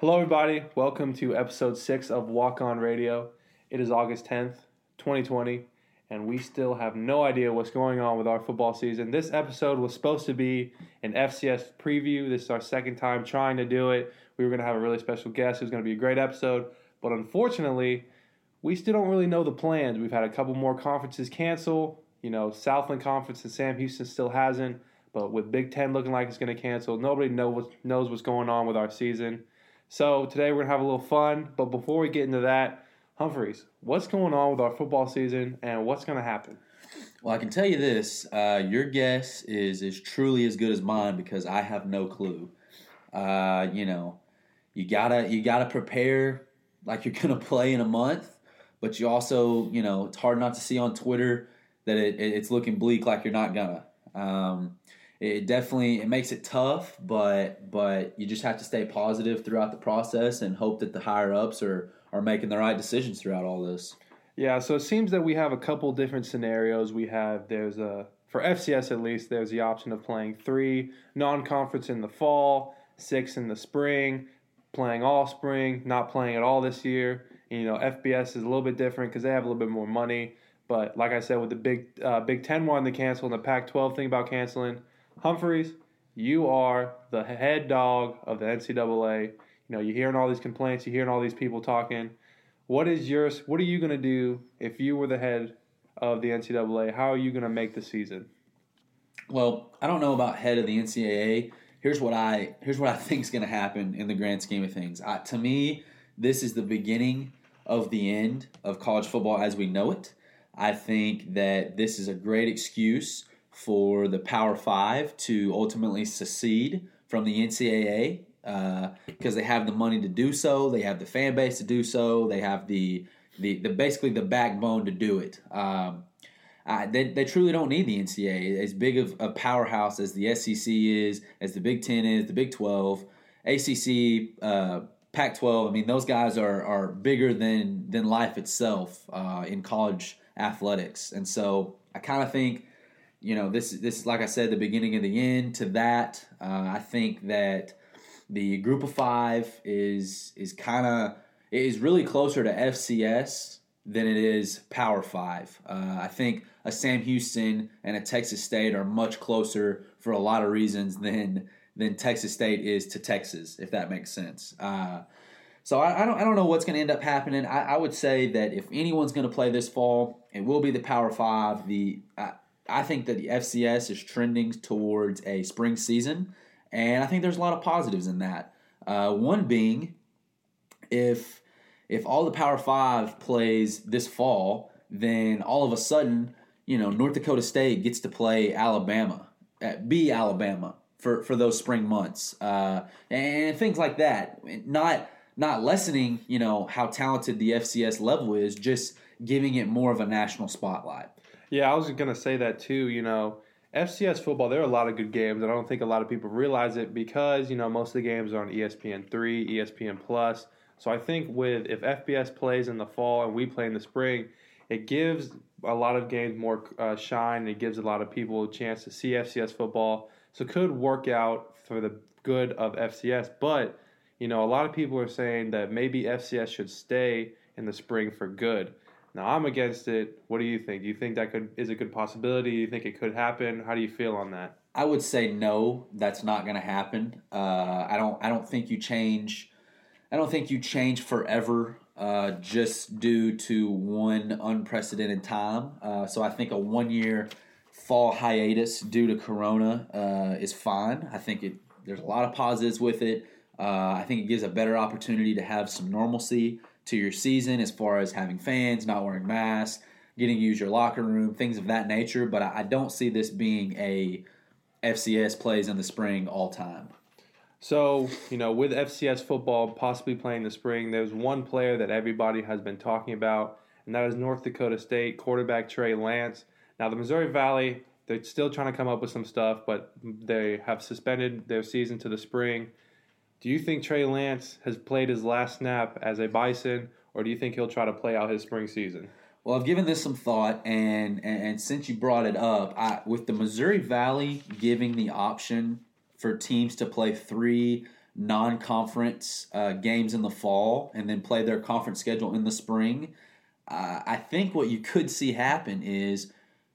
Hello, everybody. Welcome to episode six of Walk On Radio. It is August 10th, 2020, and we still have no idea what's going on with our football season. This episode was supposed to be an FCS preview. This is our second time trying to do it. We were going to have a really special guest. It was going to be a great episode, but unfortunately, we still don't really know the plans. We've had a couple more conferences cancel. You know, Southland Conference and Sam Houston still hasn't, but with Big Ten looking like it's going to cancel, nobody know what, knows what's going on with our season. So today we're to have a little fun, but before we get into that, Humphreys, what's going on with our football season and what's to happen? Well, I can tell you this: uh, your guess is is truly as good as mine because I have no clue. Uh, you know, you gotta you gotta prepare like you're gonna play in a month, but you also you know it's hard not to see on Twitter that it, it's looking bleak like you're not gonna. Um, it definitely it makes it tough, but but you just have to stay positive throughout the process and hope that the higher ups are are making the right decisions throughout all this. Yeah, so it seems that we have a couple different scenarios. We have there's a for FCS at least there's the option of playing three non-conference in the fall, six in the spring, playing all spring, not playing at all this year. And, you know, FBS is a little bit different because they have a little bit more money. But like I said, with the Big uh, Big Ten wanting to cancel and the Pac-12 thing about canceling, Humphreys, you are the head dog of the NCAA. You know, you're hearing all these complaints, you're hearing all these people talking. What is yours? What are you going to do if you were the head of the NCAA? How are you going to make the season? Well, I don't know about head of the NCAA. Here's what I here's what I think is going to happen in the grand scheme of things. I, to me, this is the beginning of the end of college football as we know it. I think that this is a great excuse for the Power Five to ultimately secede from the NCAA because uh, they have the money to do so, they have the fan base to do so, they have the the, the basically the backbone to do it. Um, I, they, they truly don't need the NCAA. As big of a powerhouse as the SEC is, as the Big Ten is, the Big Twelve, ACC, uh, Pac-12. I mean, those guys are are bigger than than life itself uh, in college athletics, and so I kind of think, you know, this this is like I said, the beginning of the end to that. Uh, I think that the Group of Five is is kind of is really closer to FCS than it is Power Five. Uh, I think a Sam Houston and a Texas State are much closer for a lot of reasons than than Texas State is to Texas, if that makes sense. Uh, so I, I, don't I don't know what's going to end up happening. I, I, would say that if anyone's going to play this fall, it will be the Power Five. The I think that the FCS is trending towards a spring season, and I think there's a lot of positives in that. Uh, one being, if if all the Power Five plays this fall, then all of a sudden, you know, North Dakota State gets to play Alabama, uh, be Alabama for for those spring months, uh, and things like that. Not not lessening, you know, how talented the FCS level is, just giving it more of a national spotlight. Yeah, I was going to say that too. You know, FCS football, there are a lot of good games. and I don't think a lot of people realize it because you know most of the games are on ESPN three, ESPN plus. So I think with if FBS plays in the fall and we play in the spring, it gives a lot of games more uh, shine. It gives a lot of people a chance to see FCS football. So it could work out for the good of FCS. But you know, a lot of people are saying that maybe FCS should stay in the spring for good. Now I'm against it. What do you think? Do you think that could is a good possibility? Do you think it could happen? How do you feel on that? I would say no. That's not going to happen. Uh, I don't. I don't think you change I don't think you change forever uh, just due to one unprecedented time. Uh, so I think a one year fall hiatus due to Corona uh, is fine. I think it there's a lot of positives with it. Uh, I think it gives a better opportunity to have some normalcy to your season as far as having fans, not wearing masks, getting to use your locker room, things of that nature. But I, I don't see this being a FCS plays in the spring all time. So, you know, with FCS football possibly playing the spring, there's one player that everybody has been talking about, and that is North Dakota State quarterback Trey Lance. Now, the Missouri Valley, they're still trying to come up with some stuff, but they have suspended their season to the spring. Do you think Trey Lance has played his last snap as a Bison, or do you think he'll try to play out his spring season? Well, I've given this some thought, and and, and since you brought it up, I, with the Missouri Valley giving the option for teams to play three non-conference uh, games in the fall and then play their conference schedule in the spring, uh, I think what you could see happen is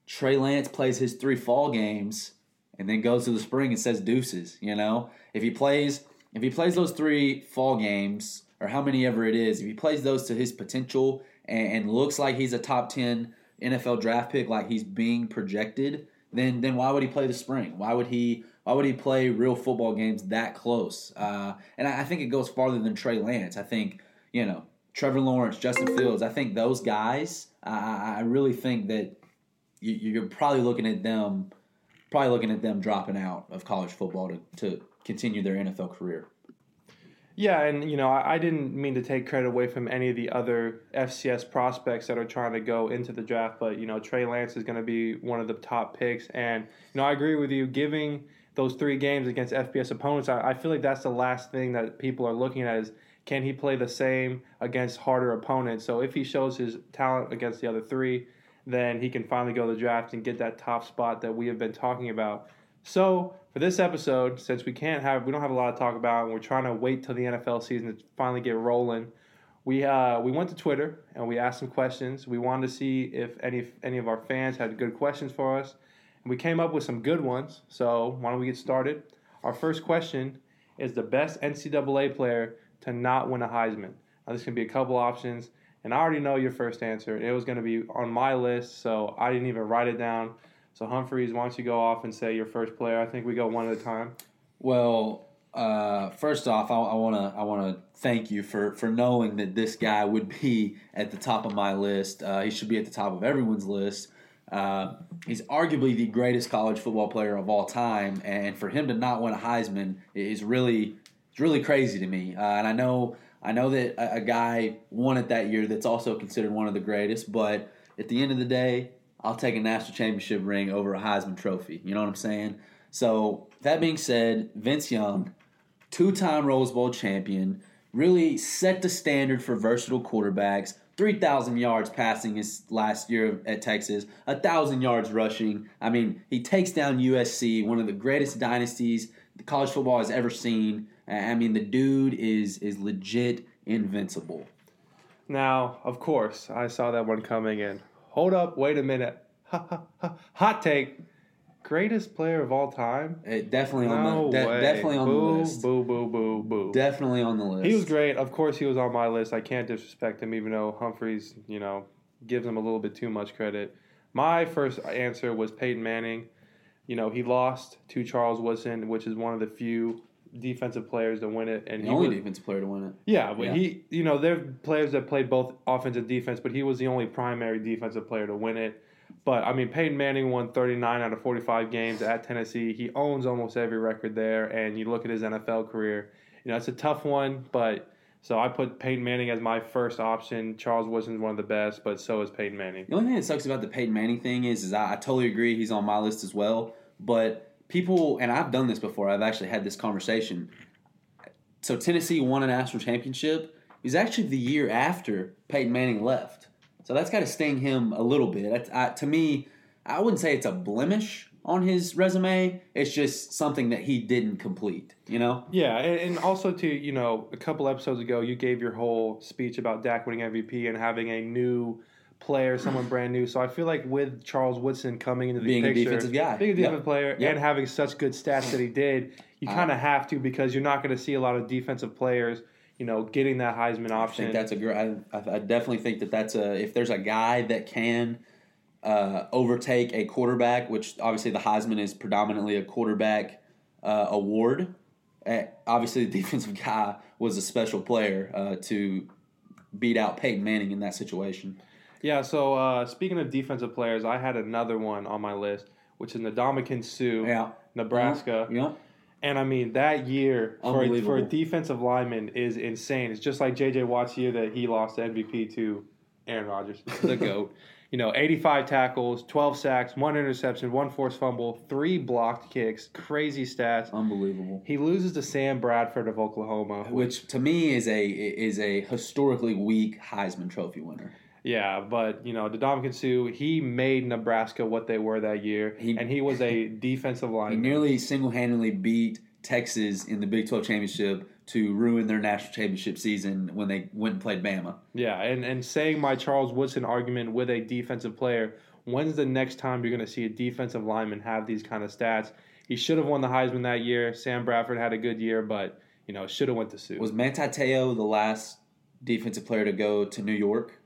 Trey Lance plays his three fall games and then goes to the spring and says deuces. You know, if he plays if he plays those three fall games or how many ever it is, if he plays those to his potential and, and looks like he's a top ten NFL draft pick, like he's being projected, then then why would he play the spring? Why would he why would he play real football games that close? Uh, and I, I think it goes farther than Trey Lance. I think you know Trevor Lawrence, Justin Fields. I think those guys. I, I really think that you, you're probably looking at them, probably looking at them dropping out of college football to, to continue their NFL career. Yeah, and you know, I, didn't mean to take credit away from any of the other FCS prospects that are trying to go into the draft, but you know, Trey Lance is going to be one of the top picks, and you know, I agree with you. Giving those three games against FBS opponents, I, I feel like that's the last thing that people are looking at is can he play the same against harder opponents? So if he shows his talent against the other three, then he can finally go to the draft and get that top spot that we have been talking about. So for this episode, since we can't have, we don't have a lot to talk about, and we're trying to wait till the NFL season to finally get rolling. We uh, we went to Twitter and we asked some questions. We wanted to see if any any of our fans had good questions for us, and we came up with some good ones. So why don't we get started? Our first question is the best NCAA player to not win a Heisman. Now this can be a couple options, and I already know your first answer. It was going to be on my list, so I didn't even write it down. So Humphreys, why don't you go off and say your first player? I think we go one at a time. Well, uh, first off, I want to I want to thank you for for knowing that this guy would be at the top of my list. Uh, he should be at the top of everyone's list. Uh, he's arguably the greatest college football player of all time, and for him to not win a Heisman is really it's really crazy to me. Uh, and I know I know that a, a guy won it that year that's also considered one of the greatest, but at the end of the day, I'll take a national championship ring over a Heisman Trophy. You know what I'm saying? So, that being said, Vince Young, two time Rose Bowl champion, really set the standard for versatile quarterbacks. 3,000 yards passing his last year at Texas, 1,000 yards rushing. I mean, he takes down USC, one of the greatest dynasties college football has ever seen. I mean, the dude is is legit invincible. Now, of course, I saw that one coming in. Hold up, wait a minute. Hot take. Greatest player of all time? It definitely no on the de- definitely on boo, the list. Boo boo boo boo. Definitely on the list. He was great. Of course, he was on my list. I can't disrespect him, even though Humphreys, you know, gives him a little bit too much credit. My first answer was Peyton Manning. You know, he lost to Charles Woodson, which is one of the few defensive players to win it, and the he only was, defensive player to win it. Yeah, but yeah. he, you know, there are players that played both offense and defense, but he was the only primary defensive player to win it. But I mean, Peyton Manning won 39 out of 45 games at Tennessee. He owns almost every record there, and you look at his NFL career. You know, it's a tough one, but so I put Peyton Manning as my first option. Charles Woodson's one of the best, but so is Peyton Manning. The only thing that sucks about the Peyton Manning thing is, is I, I totally agree he's on my list as well. But people, and I've done this before. I've actually had this conversation so Tennessee won a national championship. It was actually the year after Peyton Manning left. So that's got to sting him a little bit. I, to me, I wouldn't say it's a blemish on his resume. It's just something that he didn't complete. You know? Yeah, and also to you know, a couple episodes ago, you gave your whole speech about Dak winning MVP and having a new player, someone brand new. So I feel like with Charles Woodson coming into the being picture, a defensive guy, being a defensive yep. player, yep. and having such good stats that he did, you kind of uh, have to because you're not going to see a lot of defensive players. You know, getting that Heisman option. I think that's a great. I, I definitely think that that's a. If there's a guy that can uh, overtake a quarterback, which obviously the Heisman is predominantly a quarterback uh, award. Uh, obviously, the defensive guy was a special player uh, to beat out Peyton Manning in that situation. Yeah, so uh, speaking of defensive players, I had another one on my list, which is Ndamukong Suh, yeah. Nebraska. Yeah. And I mean, that year for a, for a defensive lineman is insane. It's just like J.J. Watt's year that he lost the MVP to Aaron Rodgers, the GOAT. You know, 85 tackles, 12 sacks, one interception, one forced fumble, three blocked kicks, crazy stats. Unbelievable. He loses to Sam Bradford of Oklahoma, which to me is a is a historically weak Heisman Trophy winner. Yeah, but you know, Ndamukong Suh, he made Nebraska what they were that year, he, and he was a defensive line. He nearly single handedly beat Texas in the Big 12 championship to ruin their national championship season when they went and played Bama. Yeah, and, and saying my Charles Woodson argument with a defensive player, when's the next time you're going to see a defensive lineman have these kind of stats? He should have won the Heisman that year. Sam Bradford had a good year, but you know should have went to Suh. Was Manti Te'o the last defensive player to go to New York?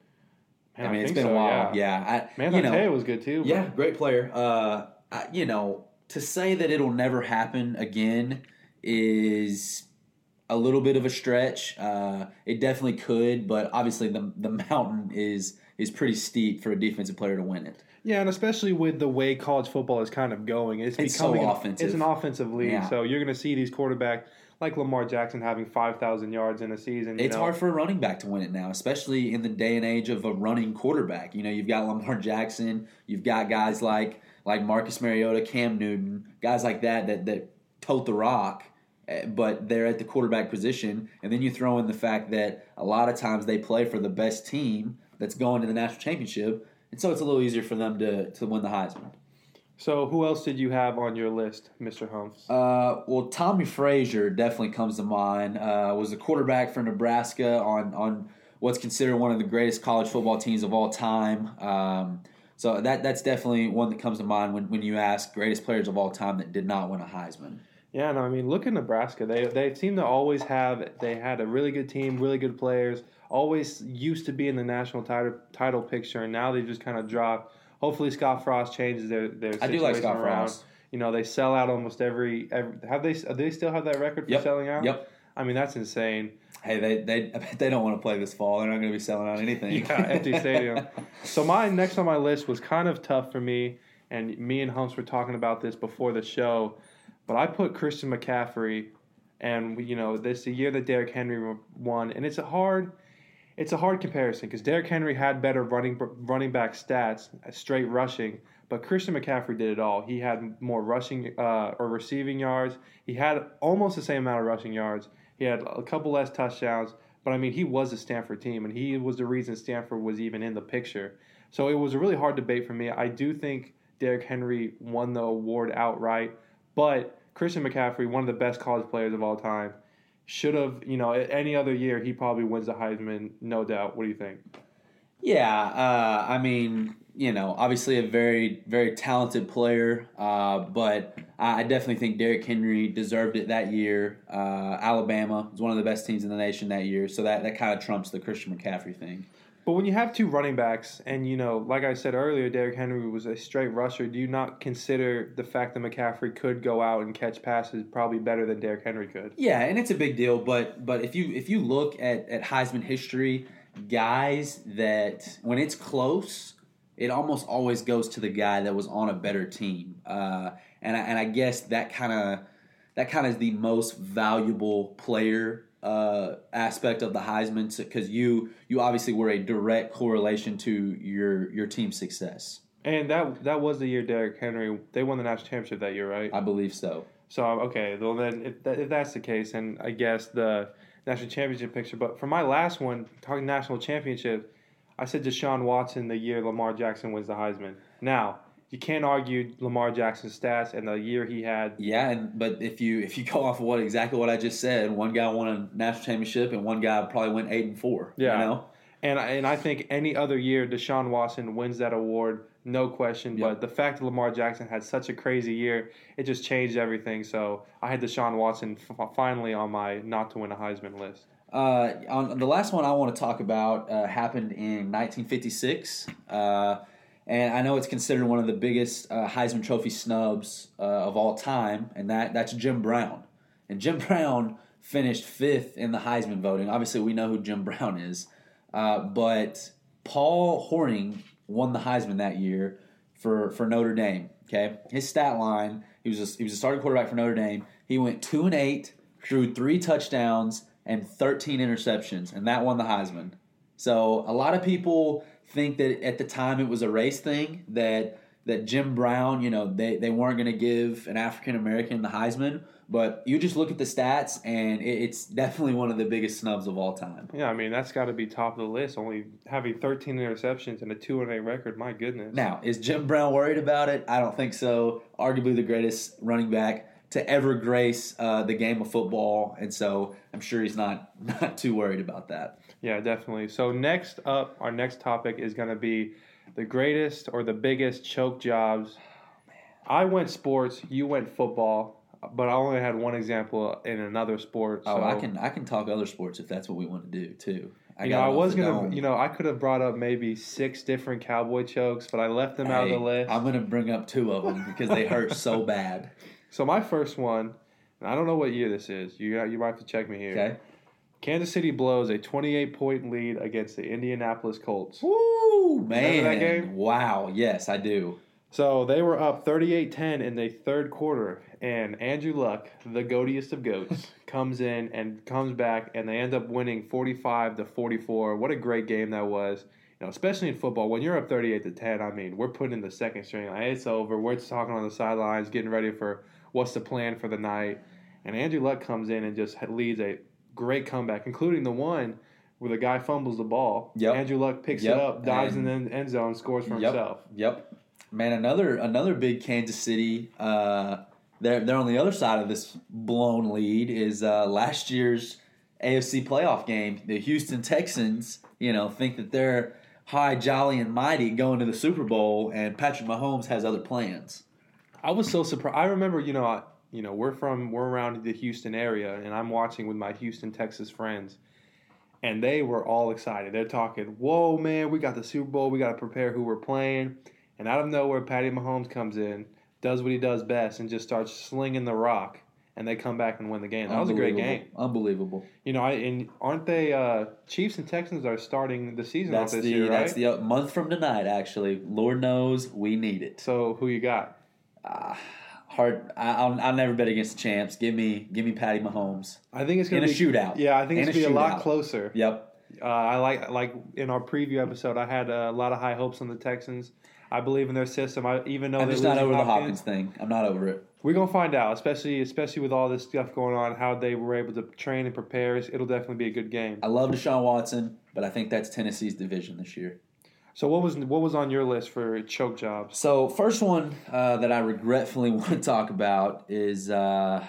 Man, I mean, it's been so, a while. Yeah, Yeah, I, Manti you know, was good too. but- Yeah, great player. Uh, I, you know, to say that it'll never happen again is a little bit of a stretch. Uh, it definitely could, but obviously the the mountain is is pretty steep for a defensive player to win it. Yeah, and especially with the way college football is kind of going, it's, It's so becoming an- offensive. It's an offensive league, Yeah. so you're going to see these quarterbacks like Lamar Jackson having five thousand yards in a season. you It's know. hard for a running back to win it now, especially in the day and age of a running quarterback. You know, you've got Lamar Jackson, you've got guys like like Marcus Mariota, Cam Newton, guys like that that that tote the rock, eh, but they're at the quarterback position. And then you throw in the fact that a lot of times they play for the best team that's going to the national championship, and so it's a little easier for them to to win the Heisman. So, who else did you have on your list, Mr. Humphs? Uh, well, Tommie Frazier definitely comes to mind. Uh, was a quarterback for Nebraska on on what's considered one of the greatest college football teams of all time. Um, so that that's definitely one that comes to mind when, when you ask greatest players of all time that did not win a Heisman. Yeah, no, I mean, look at Nebraska. They they seem to always have. They had a really good team, really good players. Always used to be in the national title title picture, and now they just kind of dropped. Hopefully, Scott Frost changes their their. I do like Scott around. Frost. You know, they sell out almost every. every have they? Do they still have that record for Yep. selling out? Yep. I mean, that's insane. Hey, they they I bet they don't want to play this fall. They're not going to be selling out anything. Yeah, empty stadium. So my next on my list was kind of tough for me, and me and Humps were talking about this before the show, but I put Christian McCaffrey, and you know this the year that Derrick Henry won, and it's a hard, it's a hard comparison because Derrick Henry had better running running back stats, straight rushing, but Christian McCaffrey did it all. He had more rushing uh, or receiving yards. He had almost the same amount of rushing yards. He had a couple less touchdowns. But I mean, he was a Stanford team, and he was the reason Stanford was even in the picture. So it was a really hard debate for me. I do think Derrick Henry won the award outright, but Christian McCaffrey, one of the best college players of all time, should have, you know, any other year he probably wins the Heisman, no doubt. What do you think? Yeah, uh, I mean, you know, obviously a very, very talented player, uh, but I definitely think Derrick Henry deserved it that year. Uh, Alabama was one of the best teams in the nation that year, so that, that kind of trumps the Christian McCaffrey thing. But when you have two running backs, and you know, like I said earlier, Derrick Henry was a straight rusher. Do you not consider the fact that McCaffrey could go out and catch passes probably better than Derrick Henry could? Yeah, and it's a big deal, but but if you if you look at, at Heisman history, guys that when it's close, it almost always goes to the guy that was on a better team. Uh, and I, and I guess that kind of that kind of is the most valuable player uh, aspect of the Heisman because you you obviously were a direct correlation to your your team's success. And that that was the year Derrick Henry they won the national championship that year, right? I believe so. So okay, well then if, that, if that's the case, and I guess the national championship picture. But for my last one, talking national championship, I said Deshaun Watson the year Lamar Jackson wins the Heisman. Now you can't argue Lamar Jackson's stats and the year he had. Yeah, and but if you if you go off of what exactly what I just said, one guy won a national championship and one guy probably went eight and four. Yeah. you know. And I- and I think any other year Deshaun Watson wins that award, no question. Yep. But the fact that Lamar Jackson had such a crazy year, it just changed everything. So I had Deshaun Watson f- finally on my not to win a Heisman list. Uh, on the last one I want to talk about uh, happened in 1956, uh, and I know it's considered one of the biggest uh, Heisman Trophy snubs uh, of all time, and that that's Jim Brown. And Jim Brown finished fifth in the Heisman voting. Obviously, we know who Jim Brown is, uh, but Paul Hornung won the Heisman that year for for Notre Dame. Okay, his stat line he was a, he was a starting quarterback for Notre Dame. He went two and eight, threw three touchdowns and 13 interceptions, and that won the Heisman. So a lot of people think that at the time it was a race thing that that Jim Brown, you know, they, they weren't going to give an African American the Heisman, but you just look at the stats and it, it's definitely one of the biggest snubs of all time. Yeah, I mean that's got to be top of the list. Only having 13 interceptions and a two and eight record, my goodness. Now, is Jim Brown worried about it? I don't think so. Arguably the greatest running back to ever grace uh, the game of football, and so I'm sure he's not not too worried about that. Yeah, definitely. So next up, our next topic is going to be the greatest or the biggest choke jobs. I went sports, you went football, but I only had one example in another sport. So, Oh, I can I can talk other sports if that's what we want to do too. you got know, I was gonna, dome. you know, I could have brought up maybe six different cowboy chokes, but I left them out of the list. I'm gonna bring up two of them because they hurt so bad. so my first one, and I don't know what year this is. You you might have to check me here. Okay. Kansas City blows a 28 point lead against the Indianapolis Colts. Woo man! that game? Wow. Yes, I do. So they were up 38-10 in the third quarter, and Andrew Luck, the goatiest of goats, comes in and comes back, and they end up winning 45 to 44. What a great game that was! You know, especially in football, when you're up 38 to 10, I mean, we're putting in the second string. Like, it's over. We're just talking on the sidelines, getting ready for what's the plan for the night. And Andrew Luck comes in and just leads a great comeback, including the one where the guy fumbles the ball. Yep. End Luck picks Yep, it up, dives and- in the end zone, scores for Yep. himself. Yep. Man, another another big Kansas City. Uh, they're they're on the other side of this blown lead. Is uh, last year's AFC playoff game. The Houston Texans, you know, think that they're high, jolly, and mighty going to the Super Bowl, and Patrick Mahomes has other plans. I was so surprised. I remember, you know, I, you know, we're from we're around the Houston area, and I'm watching with my Houston, Texas friends, and they were all excited. They're talking, "Whoa, man, we got the Super Bowl. We got to prepare who we're playing." And out of nowhere, Patty Mahomes comes in, does what he does best, and just starts slinging the rock. And they come back and win the game. That was a great game. Unbelievable. You know, I, and aren't they? Uh, Chiefs and Texans are starting the season That's off this the year, right? that's the uh, month from tonight. Actually, Lord knows we need it. so who you got? Ah, hard. I, I'll, I'll never bet against the champs. Give me give me Patty Mahomes I think it's going to be a shootout. Yeah, I think In it's going to be a lot closer. Yep. Uh, I like like in our preview episode, I had a lot of high hopes on the Texans. I believe in their system. I even though I'm just not over the Hopkins, Hopkins thing. I'm not over it. We're gonna find out, especially especially with all this stuff going on, how they were able to train and prepare. It'll definitely be a good game. I love Deshaun Watson, but I think that's Tennessee's division this year. So what was what was on your list for choke jobs? So first one uh, that I regretfully want to talk about is uh,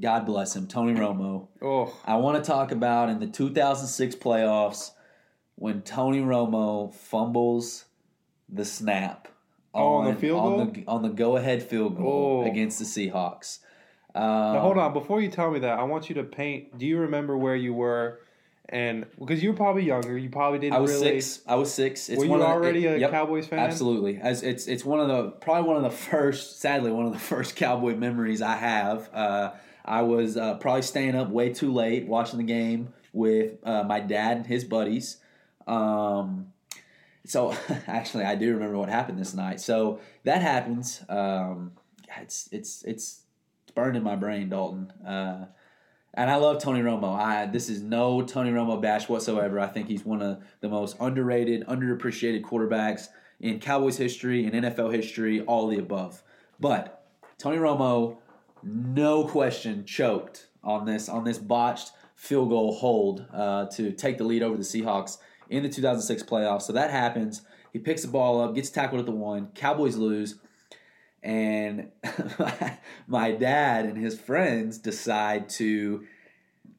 God bless him, Tony Romo. Oh, I want to talk about in the 2006 playoffs when Tony Romo fumbles the snap Oh, on the field on goal? the on the go ahead field goal Oh. against the Seahawks. Um, now hold on. Before you tell me that, I want you to paint. Do you remember where you were? And because you were probably younger, you probably didn't I was really. six. I was six. It's were you of the- already it- a yep. Cowboys fan? Absolutely. As it's it's one of the probably one of the first, sadly, one of the first cowboy memories I have. Uh, I was uh, probably staying up way too late watching the game with uh, my dad and his buddies. Um, so actually, I do remember what happened this night. So that happens. Um, it's it's it's burned in my brain, Dalton. Uh, and I love Tony Romo. I this is no Tony Romo bash whatsoever. I think he's one of the most underrated, underappreciated quarterbacks in Cowboys history, in NFL history, all the above. But Tony Romo, no question, choked on this on this botched field goal hold uh, to take the lead over the Seahawks in the 2006 playoffs. So that happens. He picks the ball up, gets tackled at the one. Cowboys lose and my dad and his friends decide to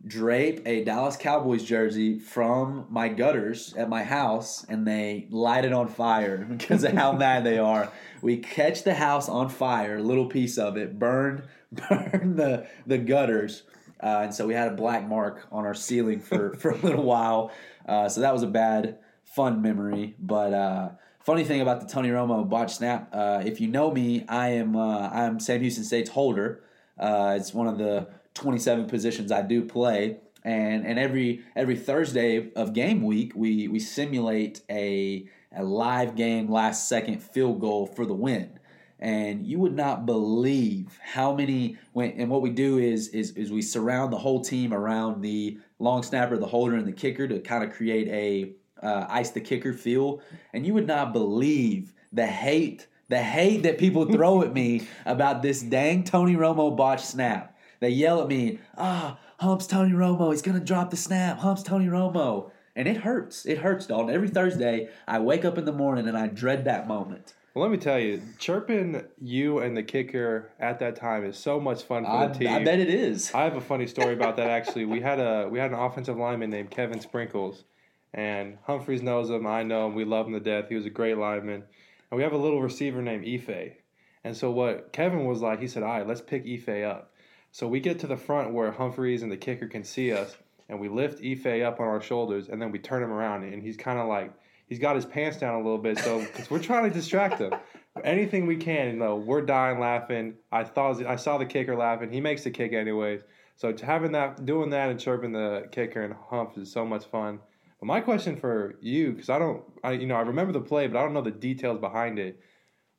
drape a Dallas Cowboys jersey from my gutters at my house and they light it on fire because of how mad they are. We catch the house on fire, a little piece of it, burned burned the the gutters. Uh, and so we had a black mark on our ceiling for, for a little while. Uh, so that was a bad, fun memory. But uh, funny thing about the Tony Romo botch snap, uh, if you know me, I am uh, I am Sam Houston State's holder. Uh, it's one of the 27 positions I do play, and and every every Thursday of game week, we we simulate a a live game last second field goal for the win. And you would not believe how many when and what we do is is is we surround the whole team around the long snapper, the holder, and the kicker to kind of create a uh, ice the kicker feel, and you would not believe the hate, the hate that people throw at me about this dang Tony Romo botch snap. They yell at me, "Ah, Humps Tony Romo, he's gonna drop the snap. Humps Tony Romo," and it hurts. It hurts, Dalton. Every Thursday, I wake up in the morning and I dread that moment. Well, let me tell you, chirping you and the kicker at that time is so much fun for I, the team. I bet it is. I have a funny story about that actually. We had a we had an offensive lineman named Kevin Sprinkles, and Humphreys knows him. I know him. We love him to death. He was a great lineman, and we have a little receiver named Ife. And so what Kevin was like, he said, "All right, let's pick Ife up." So we get to the front where Humphreys and the kicker can see us, and we lift Ife up on our shoulders, and then we turn him around, and he's kind of like he's got his pants down a little bit, so because we're trying to distract him. Anything we can, you know, we're dying laughing. I thought I saw the kicker laughing. He makes the kick anyways. So having that, doing that, and chirping the kicker and hump is so much fun. But my question for you, because I don't, I you know, I remember the play, but I don't know the details behind it.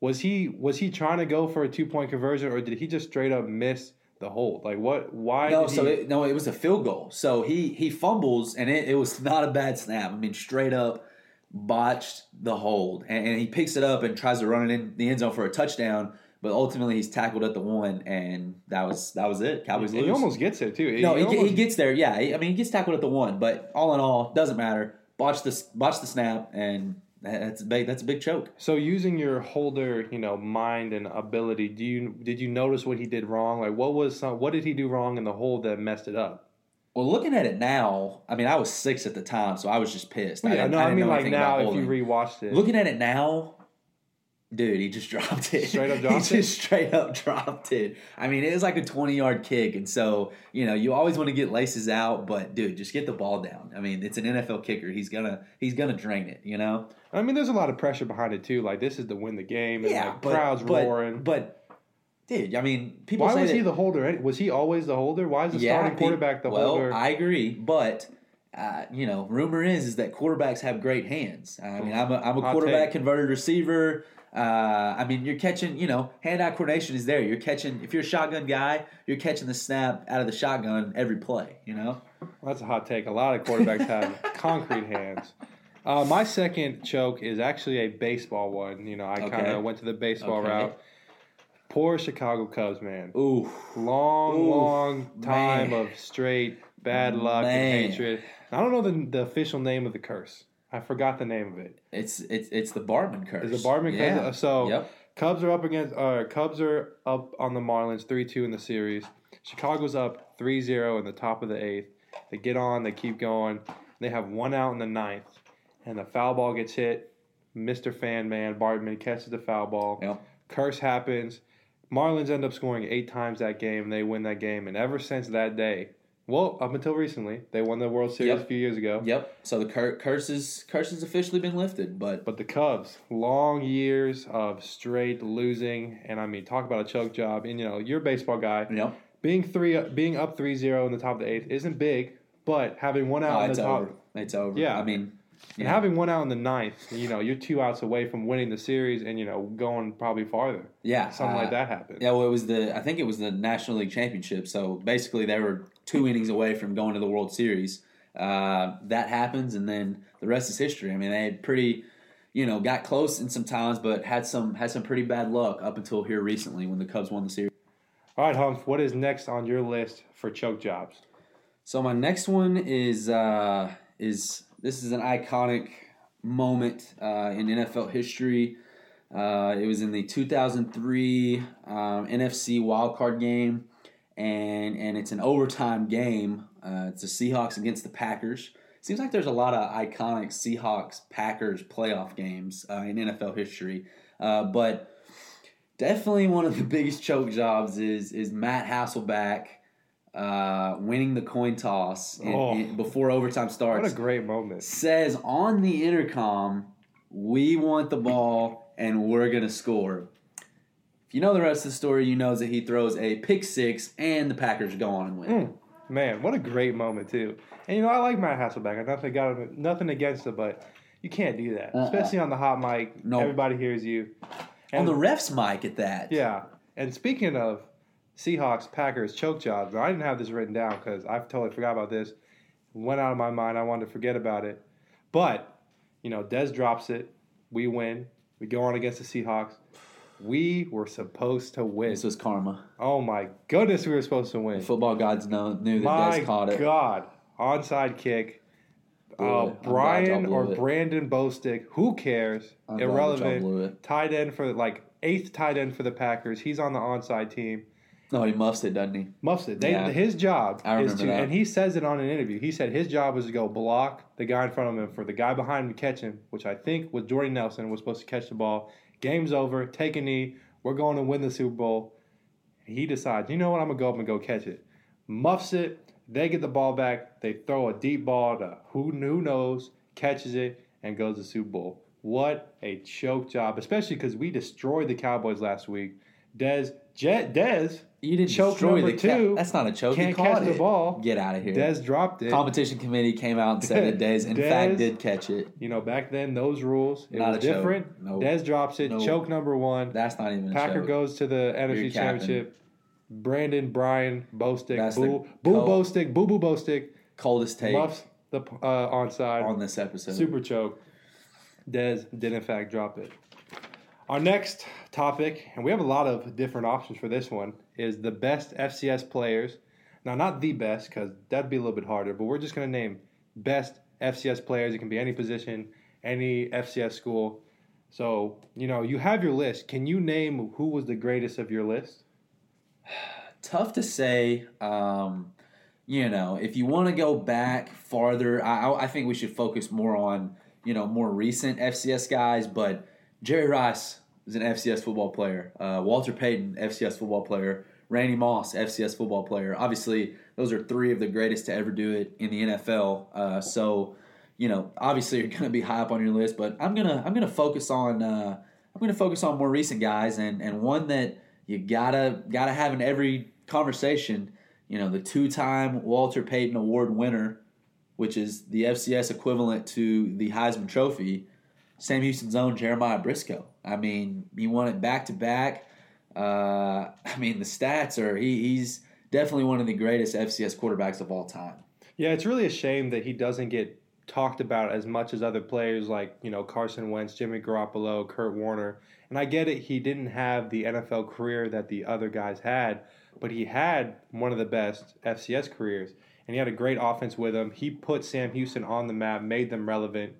Was he was he trying to go for a two point conversion, or did he just straight up miss the hold? Like what? Why? No, so he, it, no, it was a field goal. So he he fumbles, and it, it was not a bad snap. I mean, straight up botched the hold, and, and he picks it up and tries to run it in the end zone for a touchdown. But ultimately, he's tackled at the one, and that was that was it. Cowboys he, lose. almost gets it too. no, he, almost- he gets there. Yeah, I mean, he gets tackled at the one, but all in all, doesn't matter. Botch the botch the snap, and that's a big that's a big choke. So using your holder, you know, mind and ability, do you did you notice what he did wrong? Like what was some what did he do wrong in the hold that messed it up? Well, looking at it now, I mean, I was six at the time, so I was just pissed. yeah, didn't- no, I, didn't mean like now if you rewatched it. Looking at it now, dude, he just dropped it. Straight up he dropped it? just straight up dropped it. I mean, it was like a twenty yard kick, and so you know you always want to get laces out, but dude, just get the ball down. I mean, it's an NFL kicker. He's gonna he's gonna drain it. You know. I mean, there's a lot of pressure behind it too. Like this is to win the game, and like, but, crowds but, roaring. But dude, I mean, people Why say was that, he the holder? Was he always the holder? Why is the yeah, starting quarterback the well, holder? I agree, but. Uh, you know, rumor is is that quarterbacks have great hands. I mean, I'm a, I'm a quarterback converted receiver. Uh, I mean, you're catching. You know, hand-eye coordination is there. You're catching. If you're a shotgun guy, you're catching the snap out of the shotgun every play. You know. That's a hot take. A lot of quarterbacks have concrete hands. Uh, my second choke is actually a baseball one. You know, I kind of went to the baseball Okay. route. Poor Chicago Cubs, man. Ooh, long, Ooh, long time man. of straight bad luck Man. and hatred. I don't know the, the official name of the curse. I forgot the name of it. it's it's it's the Bartman curse. Is it Bartman curse? Yeah. So yep. Cubs are up against. Uh, Cubs are up on the Marlins three two in the series. Chicago's up 3-0 in the top of the eighth. They get on. They keep going. They have one out in the ninth, and the foul ball gets hit. Mister Fan Man Bartman catches the foul ball. Yep. Curse happens. Marlins end up scoring eight times that game. They win that game, and ever since that day, well, up until recently, they won the World Series Yep. a few years ago. Yep. So the cur- curse is curse has officially been lifted, but But the Cubs, long years of straight losing, and I mean, talk about a choke job. And you know, you're a baseball guy. yep. Being three, being up 3-0 in the top of the eighth isn't big, but having one out Oh, in the top, over. It's over. Yeah. I mean, and having one out in the ninth, you know, you're two outs away from winning the series, and you know, going probably farther. yeah, Something uh, like that happened. Yeah, well, it was the I think it was the National League Championship. So basically, they were two innings away from going to the World Series. Uh, that happens, and then the rest is history. I mean, they had pretty, you know, got close in some times, but had some had some pretty bad luck up until here recently when the Cubs won the series. All right, Humph, what is next on your list for choke jobs? So my next one is uh, is this is an iconic moment uh, in NFL history. Uh, it was in the 2003 um, NFC wildcard game, and and it's an overtime game. Uh, it's the Seahawks against the Packers. Seems like there's a lot of iconic Seahawks Packers playoff games uh, in NFL history, uh, but definitely one of the biggest choke jobs is is Matt Hasselbeck uh, winning the coin toss in, Oh. in- before overtime starts. What a great moment. says on the intercom, "We want the ball and we're gonna score." If you know the rest of the story, you know that he throws a pick six and the Packers go on and win. Mm, man, what a great moment too. And you know, I like Matt Hasselbeck. I nothing got nothing against him, but you can't do that, Uh-uh. especially on the hot mic. No. Everybody hears you. On the ref's mic at that. yeah. And speaking of Seahawks, Packers choke jobs, I didn't have this written down because I totally forgot about this. Went out of my mind. I wanted to forget about it. But you know, Dez drops it. We win. We go on against the Seahawks. We were supposed to win. This was karma. Oh my goodness, we were supposed to win. The football gods know, knew that My Dez caught it. My God, onside kick. Uh, it. I'm glad y'all Brian or it. Brandon Bostick, who cares? I'm glad that y'all Irrelevant. Tight end for like eighth tight end for the Packers. He's on the onside team. No, he muffs it, doesn't he? Muffs it. They, Yeah. His job I is to, that. and he says it on an interview. He said his job was to go block the guy in front of him for the guy behind him to catch him, which I think was Jordy Nelson was supposed to catch the ball. Game's over. Take a knee. We're going to win the Super Bowl. He decides, you know what? I'm gonna go up and go catch it. Muffs it. They get the ball back. They throw a deep ball to who who knows, catches it, and goes to Super Bowl. What a choke job, especially because we destroyed the Cowboys last week. Dez, Jet, Dez You didn't Choke destroy number the two. That's not a choke. can't he caught catch the it. ball. Get out of here. Dez dropped it. Competition committee came out and said that Dez, in Dez- fact, did catch it. You know, back then those rules it Not was a choke. different. Nope. Dez drops it. Nope. Choke number one. That's not even a Packer goes to the NFC. Championship. Brandon, Brian, Bostick, That's Boo, the Boo co- Bostick, Boo Boo Bostick, Coldest take muffs the uh, onside. on this episode. Super choke. Dez did in fact drop it. Our next topic, and we have a lot of different options for this one, is the best FCS players. Now, not the best, because that'd be a little bit harder, but we're just going to name best FCS players. It can be any position, any FCS school. So, you know, you have your list. Can you name who was the greatest of your list? Tough to say. Um, you know, if you want to go back farther, I, I think we should focus more on you know more recent FCS guys. But Jerry Rice is an FCS football player. Uh, Walter Payton, FCS football player. Randy Moss, FCS football player. Obviously, those are three of the greatest to ever do it in the NFL. Uh, so, you know, obviously you're going to be high up on your list, but I'm gonna I'm gonna focus on uh, I'm gonna focus on more recent guys and and one that you gotta gotta have in every conversation. You know, the two-time Walter Payton Award winner, which is the FCS equivalent to the Heisman Trophy, Sam Houston's own Jeremiah Briscoe. I mean, he won it back to back. Uh, I mean, the stats are he, he's definitely one of the greatest FCS quarterbacks of all time. Yeah, it's really a shame that he doesn't get talked about as much as other players like, you know, Carson Wentz, Jimmy Garoppolo, Kurt Warner. And I get it, he didn't have the NFL career that the other guys had, but he had one of the best FCS careers. And he had a great offense with him. He put Sam Houston on the map, made them relevant.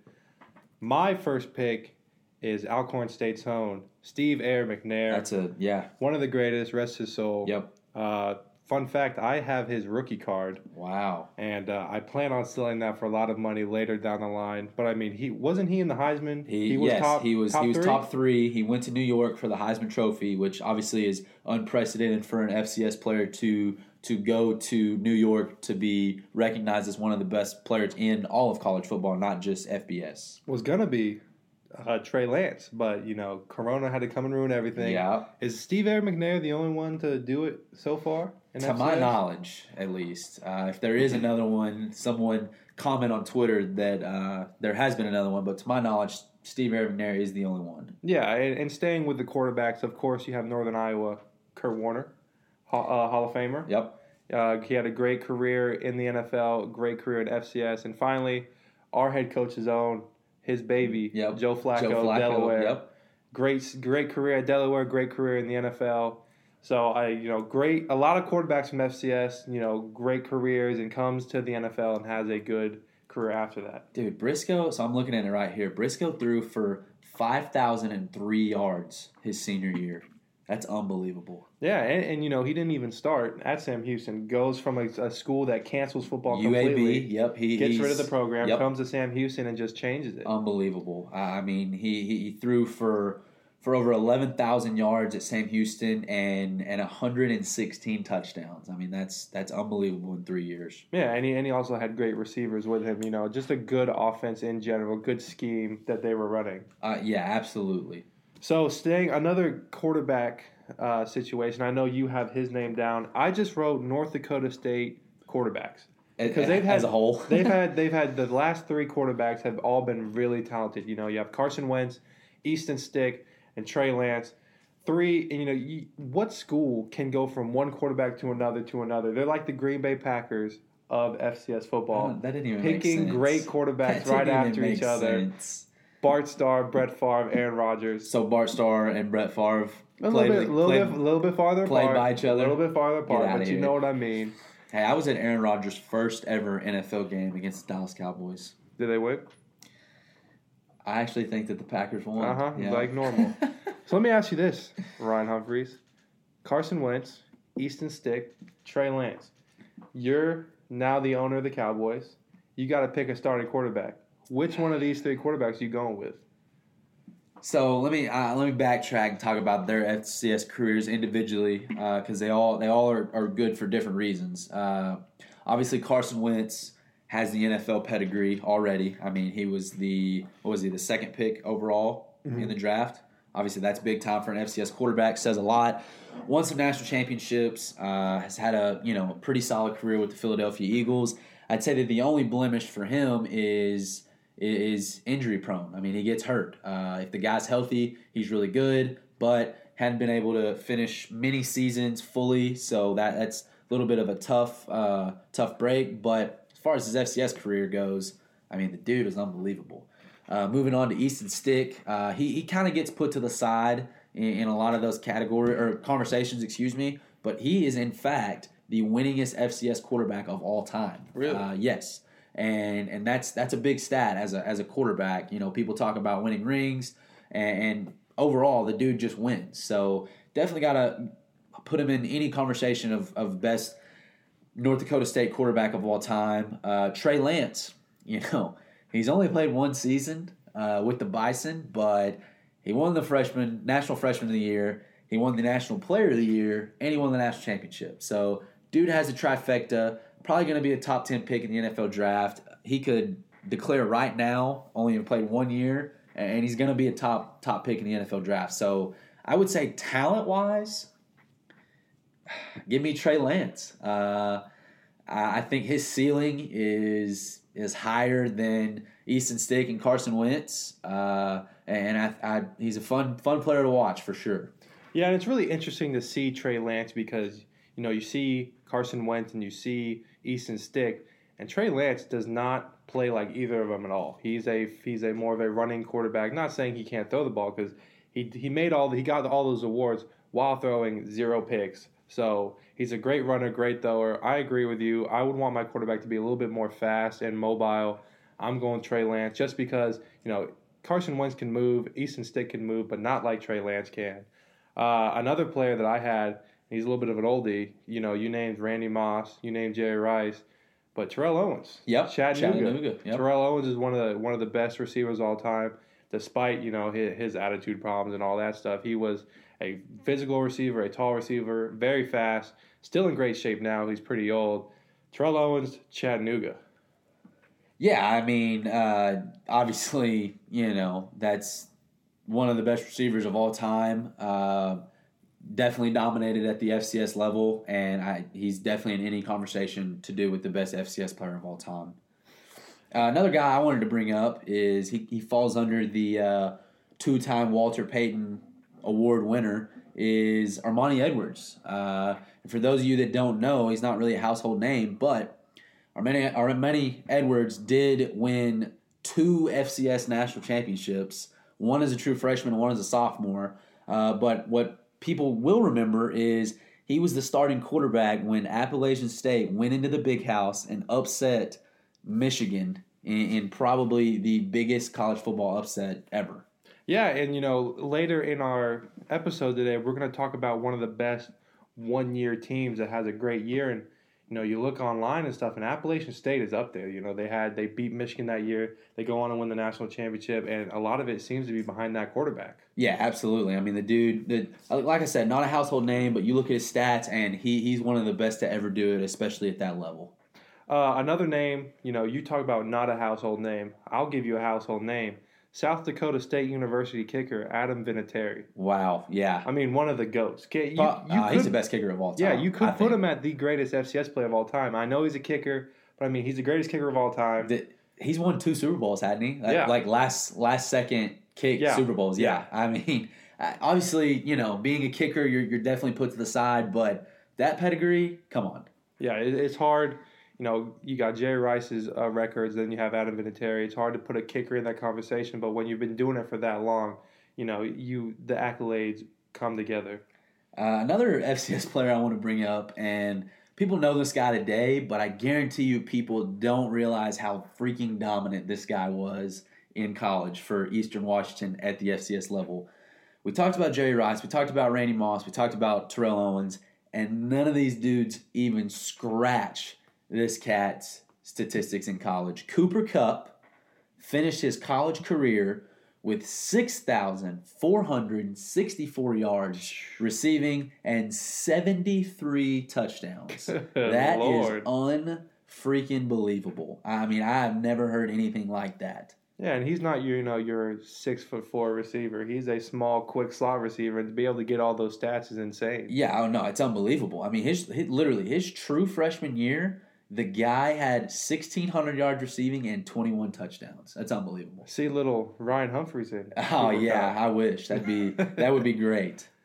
My first pick is Alcorn State's own Steve Air McNair, That's a yeah. one of the greatest, rest his soul. Yep. Uh, fun fact, I have his rookie card Wow. and uh, I plan on selling that for a lot of money later down the line. But I mean, he wasn't he in the Heisman? He, yes, he was he was three? top three. He went to New York for the Heisman Trophy, which obviously is unprecedented for an FCS player to to go to New York to be recognized as one of the best players in all of college football, not just FBS. Was gonna be uh, Trey Lance, but you know, Corona had to come and ruin everything. Yeah, Is Steve Air McNair the only one to do it so far? in to my knowledge, at least. Uh, if there is another one, someone comment on Twitter that uh, there has been another one. But to my knowledge, Steve Aaron McNair is the only one. Yeah, and, and staying with the quarterbacks, of course, you have Northern Iowa, Kurt Warner, Hall, uh, Hall of Famer. Yep. Uh, he had a great career in the NFL, great career at FCS, and finally, our head coach's own, his baby, Yep. Joe Flacco, Joe Flacco. Delaware. Yep. Great, great career at Delaware, great career in the NFL. So I, you know, great. A lot of quarterbacks from FCS, you know, great careers, and comes to the NFL and has a good career after that. Dude, Briscoe, so I'm looking at it right here. Briscoe threw for 5,003 yards his senior year. That's unbelievable. Yeah, and, and you know, he didn't even start at Sam Houston. Goes from a, a school that cancels football completely, UAB, yep. He gets rid of the program, yep. comes to Sam Houston, and just changes it. Unbelievable. I I mean, he, he, threw for for over 11,000 yards at Sam Houston and and 116 touchdowns. I mean, that's that's unbelievable in 3 years. Yeah, and he, and he also had great receivers with him. You know, just a good offense in general, good scheme that they were running. Uh, yeah, absolutely. So, staying another quarterback uh, situation. I know you have his name down. I just wrote North Dakota State quarterbacks because they've had as a whole. they've had they've had the last three quarterbacks have all been really talented. You know, you have Carson Wentz, Easton Stick, and Trey Lance. Three, and you know, you, what school can go from one quarterback to another to another? They're like the Green Bay Packers of FCS football. that didn't even picking make sense. great quarterbacks That right after each other. Sense. Bart Starr, Brett Favre, Aaron Rodgers. So Bart Starr and Brett Favre A little played, bit, little played- bit, little bit farther played apart. by each other? A little bit farther apart, outta but you here. know what I mean. Hey, I was at Aaron Rodgers' first ever NFL game against the Dallas Cowboys. Did they win? I actually think that the Packers won. Uh huh. Like normal. so let me ask you this, Ryan Humphreys, Carson Wentz, Easton Stick, Trey Lance. You're now the owner of the Cowboys. You got to pick a starting quarterback. Which one of these three quarterbacks are you going with? So let me uh, let me backtrack and talk about their FCS careers individually because uh, they all they all are, are good for different reasons. Uh, obviously, Carson Wentz has the NFL pedigree already. I mean, he was the what was he the second pick overall mm-hmm. in the draft. Obviously, that's big time for an FCS quarterback. Says a lot. Won some national championships. Uh, has had a you know pretty solid career with the Philadelphia Eagles. I'd say that the only blemish for him is is injury prone. I mean, he gets hurt. Uh, if the guy's healthy, he's really good, but hadn't been able to finish many seasons fully. So that that's a little bit of a tough uh, tough break. But as far as his FCS career goes, I mean, the dude is unbelievable. Uh, moving on to Easton Stick, uh, he he kind of gets put to the side in, in a lot of those category or conversations. Excuse me, but he is in fact the winningest FCS quarterback of all time. Really? Uh, yes and and that's that's a big stat as a as a quarterback. You know, people talk about winning rings, and, and overall, the dude just wins. So definitely got to put him in any conversation of of best North Dakota State quarterback of all time. Uh, Trey Lance, you know, he's only played one season uh, with the Bison, but he won the freshman national freshman of the year. He won the national player of the year, and he won the national championship. So, dude has a trifecta probably going to be a top 10 pick in the NFL draft. He could declare right now, only played one year, and he's going to be a top top pick in the NFL draft. So I would say talent wise, give me Trey Lance. Uh, I think his ceiling is is higher than Easton Stick and Carson Wentz, uh, and I, I, he's a fun fun player to watch for sure. Yeah, and it's really interesting to see Trey Lance because you know you see Carson Wentz and you see Easton Stick, and Trey Lance does not play like either of them at all. He's a he's a more of a running quarterback. Not saying he can't throw the ball because he he made all he got all those awards while throwing zero picks. So he's a great runner, great thrower. I agree with you. I would want my quarterback to be a little bit more fast and mobile. I'm going Trey Lance just because you know Carson Wentz can move, Easton Stick can move, but not like Trey Lance can. Uh, another player that I had He's a little bit of an oldie. You know, you named Randy Moss, you named Jerry Rice, but Terrell Owens. Yep. Chattanooga. Chattanooga. Yep. Terrell Owens is one of the one of the best receivers all time. Despite you know his, his attitude problems and all that stuff, he was a physical receiver, a tall receiver, very fast, still in great shape now. He's pretty old. Terrell Owens, Chattanooga. Yeah, I mean, uh, obviously, you know that's one of the best receivers of all time. Uh, definitely dominated at the FCS level, and I, he's definitely in any conversation to do with the best FCS player of all time. Uh, another guy I wanted to bring up is he, he falls under the uh, two time Walter Payton Award winner is Armani Edwards. Uh, for those of you that don't know, he's not really a household name, but Armani, Armani Edwards did win two FCS national championships. One as a true freshman, one as a sophomore. Uh, but what people will remember is he was the starting quarterback when Appalachian State went into the big house and upset Michigan in, in probably the biggest college football upset ever. Yeah, and you know, later in our episode today, we're going to talk about one of the best one year teams that has a great year. And you know, you look online and stuff, and Appalachian State is up there. You know, they had they beat Michigan that year. They go on and win the national championship, and a lot of it seems to be behind that quarterback. Yeah, absolutely. I mean, the dude, the, like I said, not a household name, but you look at his stats, and he he's one of the best to ever do it, especially at that level. Uh, another name, you know, you talk about not a household name. I'll give you a household name. South Dakota State University kicker Adam Vinatieri. Wow, yeah. I mean, one of the goats. You, you uh, could, he's the best kicker of all time. Yeah, you could I put think. him at the greatest FCS player of all time. I know he's a kicker, but I mean, he's the greatest kicker of all time. The, he's won two Super Bowls, hadn't he? Like, yeah. Like last last second kick yeah. Super Bowls. Yeah. yeah. I mean, obviously, you know, being a kicker, you're you're definitely put to the side, but that pedigree, come on. Yeah, it, it's hard you know, you got Jerry Rice's uh, records, then you have Adam Vinatieri. It's hard to put a kicker in that conversation, but when you've been doing it for that long, you know, you the accolades come together. Uh, another FCS player I want to bring up, and people know this guy today, but I guarantee you people don't realize how freaking dominant this guy was in college for Eastern Washington at the FCS level. We talked about Jerry Rice, we talked about Randy Moss, we talked about Terrell Owens, and none of these dudes even scratch this cat's statistics in college. Cooper Kupp finished his college career with 6,464 yards receiving and 73 touchdowns. That is Lord. unfreaking believable. I mean, I have never heard anything like that. Yeah, and he's not you know, your six foot four receiver. He's a small, quick slot receiver, and to be able to get all those stats is insane. Yeah, oh no, it's unbelievable. I mean, his, his literally his true freshman year, the guy had 1,600 yards receiving and 21 touchdowns. That's unbelievable. See little Ryan Humphreys in. Oh yeah. I wish that'd be that would be great.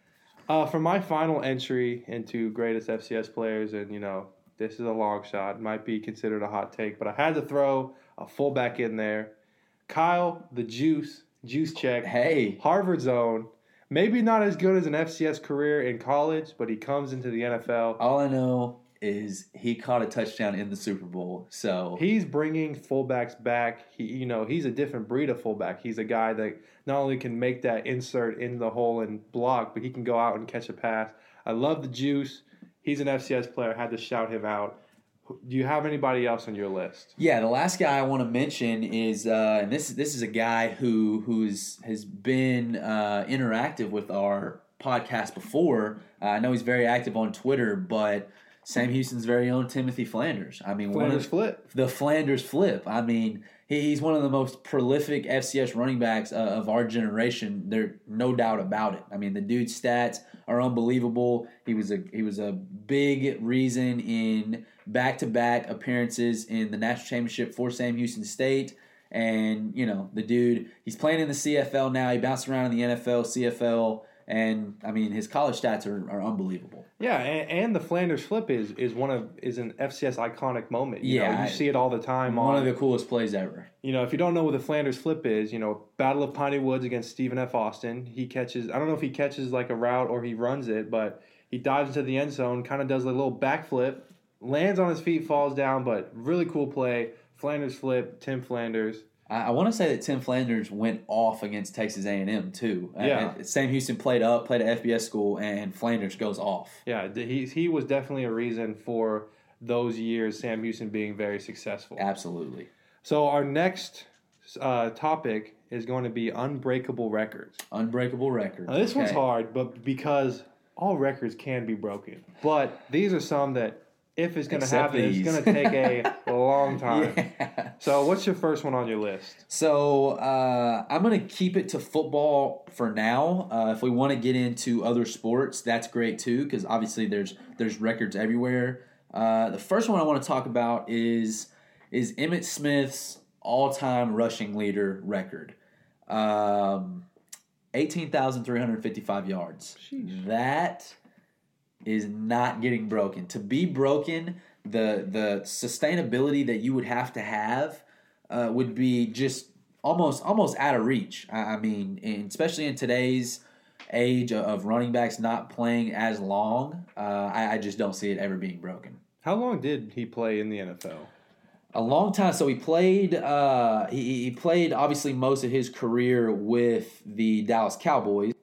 Uh, for my final entry into greatest FCS players, and you know, this is a long shot, might be considered a hot take, but I had to throw a fullback in there. Kyle, the Juice, Juszczyk, Hey, Harvard's own. Maybe not as good as an FCS career in college, but he comes into the NFL. all I know is he caught a touchdown in the Super Bowl. So He's bringing fullbacks back. He, you know, he's a different breed of fullback. He's a guy that not only can make that insert in the hole and block, but he can go out and catch a pass. I love the juice. He's an FCS player. I had to shout him out. Do you have anybody else on your list? Yeah, the last guy I want to mention is, uh, and this this is a guy who who's has been uh, interactive with our podcast before. Uh, I know he's very active on Twitter, but Sam Houston's very own Timothy Flanders. I mean, Flanders of flip. the Flanders flip. I mean, he, he's one of the most prolific FCS running backs uh, of our generation. There, no doubt about it. I mean, the dude's stats are unbelievable. He was a he was a big reason in back to back appearances in the national championship for Sam Houston State. And you know, the dude, he's playing in the CFL now. He bounced around in the NFL, CFL, and I mean, his college stats are, are unbelievable. Yeah, and, and the Flanders flip is is one of is an FCS iconic moment. You Yeah, know, you see it all the time. One on, of the coolest plays ever. You know, if you don't know what the Flanders flip is, you know, Battle of Piney Woods against Stephen F. Austin. He catches, I don't know if he catches like a route or he runs it, but he dives into the end zone, kind of does a little backflip, lands on his feet, falls down, but really cool play. Flanders flip, Tim Flanders. I, I want to say that Tim Flanders went off against Texas A&M too. Uh, Yeah. Sam Houston played up, played at FBS school, and Flanders goes off. Yeah, he, he was definitely a reason for those years, Sam Houston being very successful. Absolutely. So, our next uh, topic is going to be unbreakable records. Unbreakable records. Now, this one's hard, but because all records can be broken. But these are some that, if it's going to happen, it's going to take a long time. Yeah. So, what's your first one on your list? So uh, I'm going to keep it to football for now. Uh, if we want to get into other sports, that's great too, because obviously there's there's records everywhere. Uh, the first one I want to talk about is is Emmitt Smith's all time rushing leader record, um, eighteen thousand three hundred fifty five yards. Sheesh. That is not getting broken. To be broken, the the sustainability that you would have to have uh, would be just almost almost out of reach. I, I mean, and especially in today's age of- of running backs not playing as long, uh, I, I just don't see it ever being broken. How long did he play in the NFL? A long time. So he played. Uh, he, he played obviously most of his career with the Dallas Cowboys,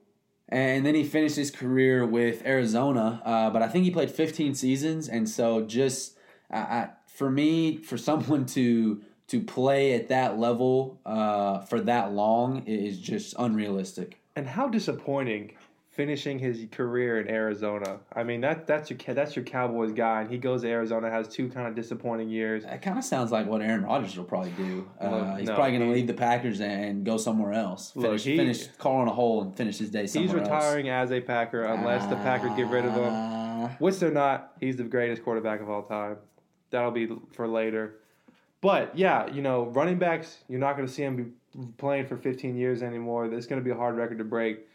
and then he finished his career with Arizona. Uh, but I think he played 15 seasons, and so just I, I, for me, for someone to to play at that level uh, for that long is just unrealistic. And how disappointing finishing his career in Arizona. I mean, that that's your that's your Cowboys guy, and he goes to Arizona, has two kind of disappointing years. That kind of sounds like what Aaron Rodgers will probably do. Uh, Look, he's no, probably going to leave the Packers and go somewhere else. Look, Finish, he- finish calling a hole and finish his day somewhere He's else. retiring as a Packer unless the Packers get rid of him. Uh, Which they're not. He's the greatest quarterback of all time. That'll be for later. But yeah, you know, running backs, you're not going to see him be playing for 15 years anymore. It's going to be a hard record to break.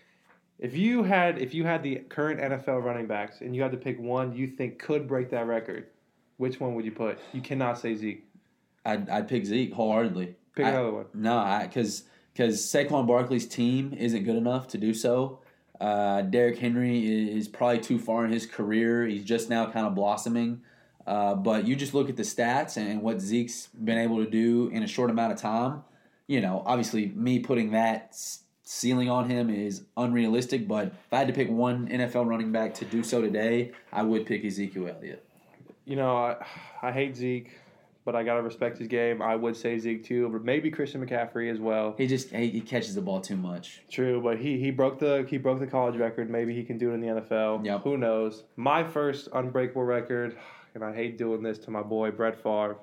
If you had if you had the current NFL running backs and you had to pick one you think could break that record, which one would you put? You cannot say Zeke. I'd, I'd pick Zeke wholeheartedly. Pick I- another one. No, because because Saquon Barkley's team isn't good enough to do so. Uh, Derrick Henry is probably too far in his career. He's just now kind of blossoming. Uh, but you just look at the stats and what Zeke's been able to do in a short amount of time. You know, obviously, me putting that ceiling on him is unrealistic. But if I had to pick one NFL running back to do so today, I would pick Ezekiel Elliott. You know, I, I hate Zeke, but I gotta respect his game. I would say Zeke too, but maybe Christian McCaffrey as well. He just he, he catches the ball too much. True, but he, he broke the he broke the college record. Maybe he can do it in the NFL. Yep. Who knows? My first unbreakable record, and I hate doing this to my boy Brett Favre.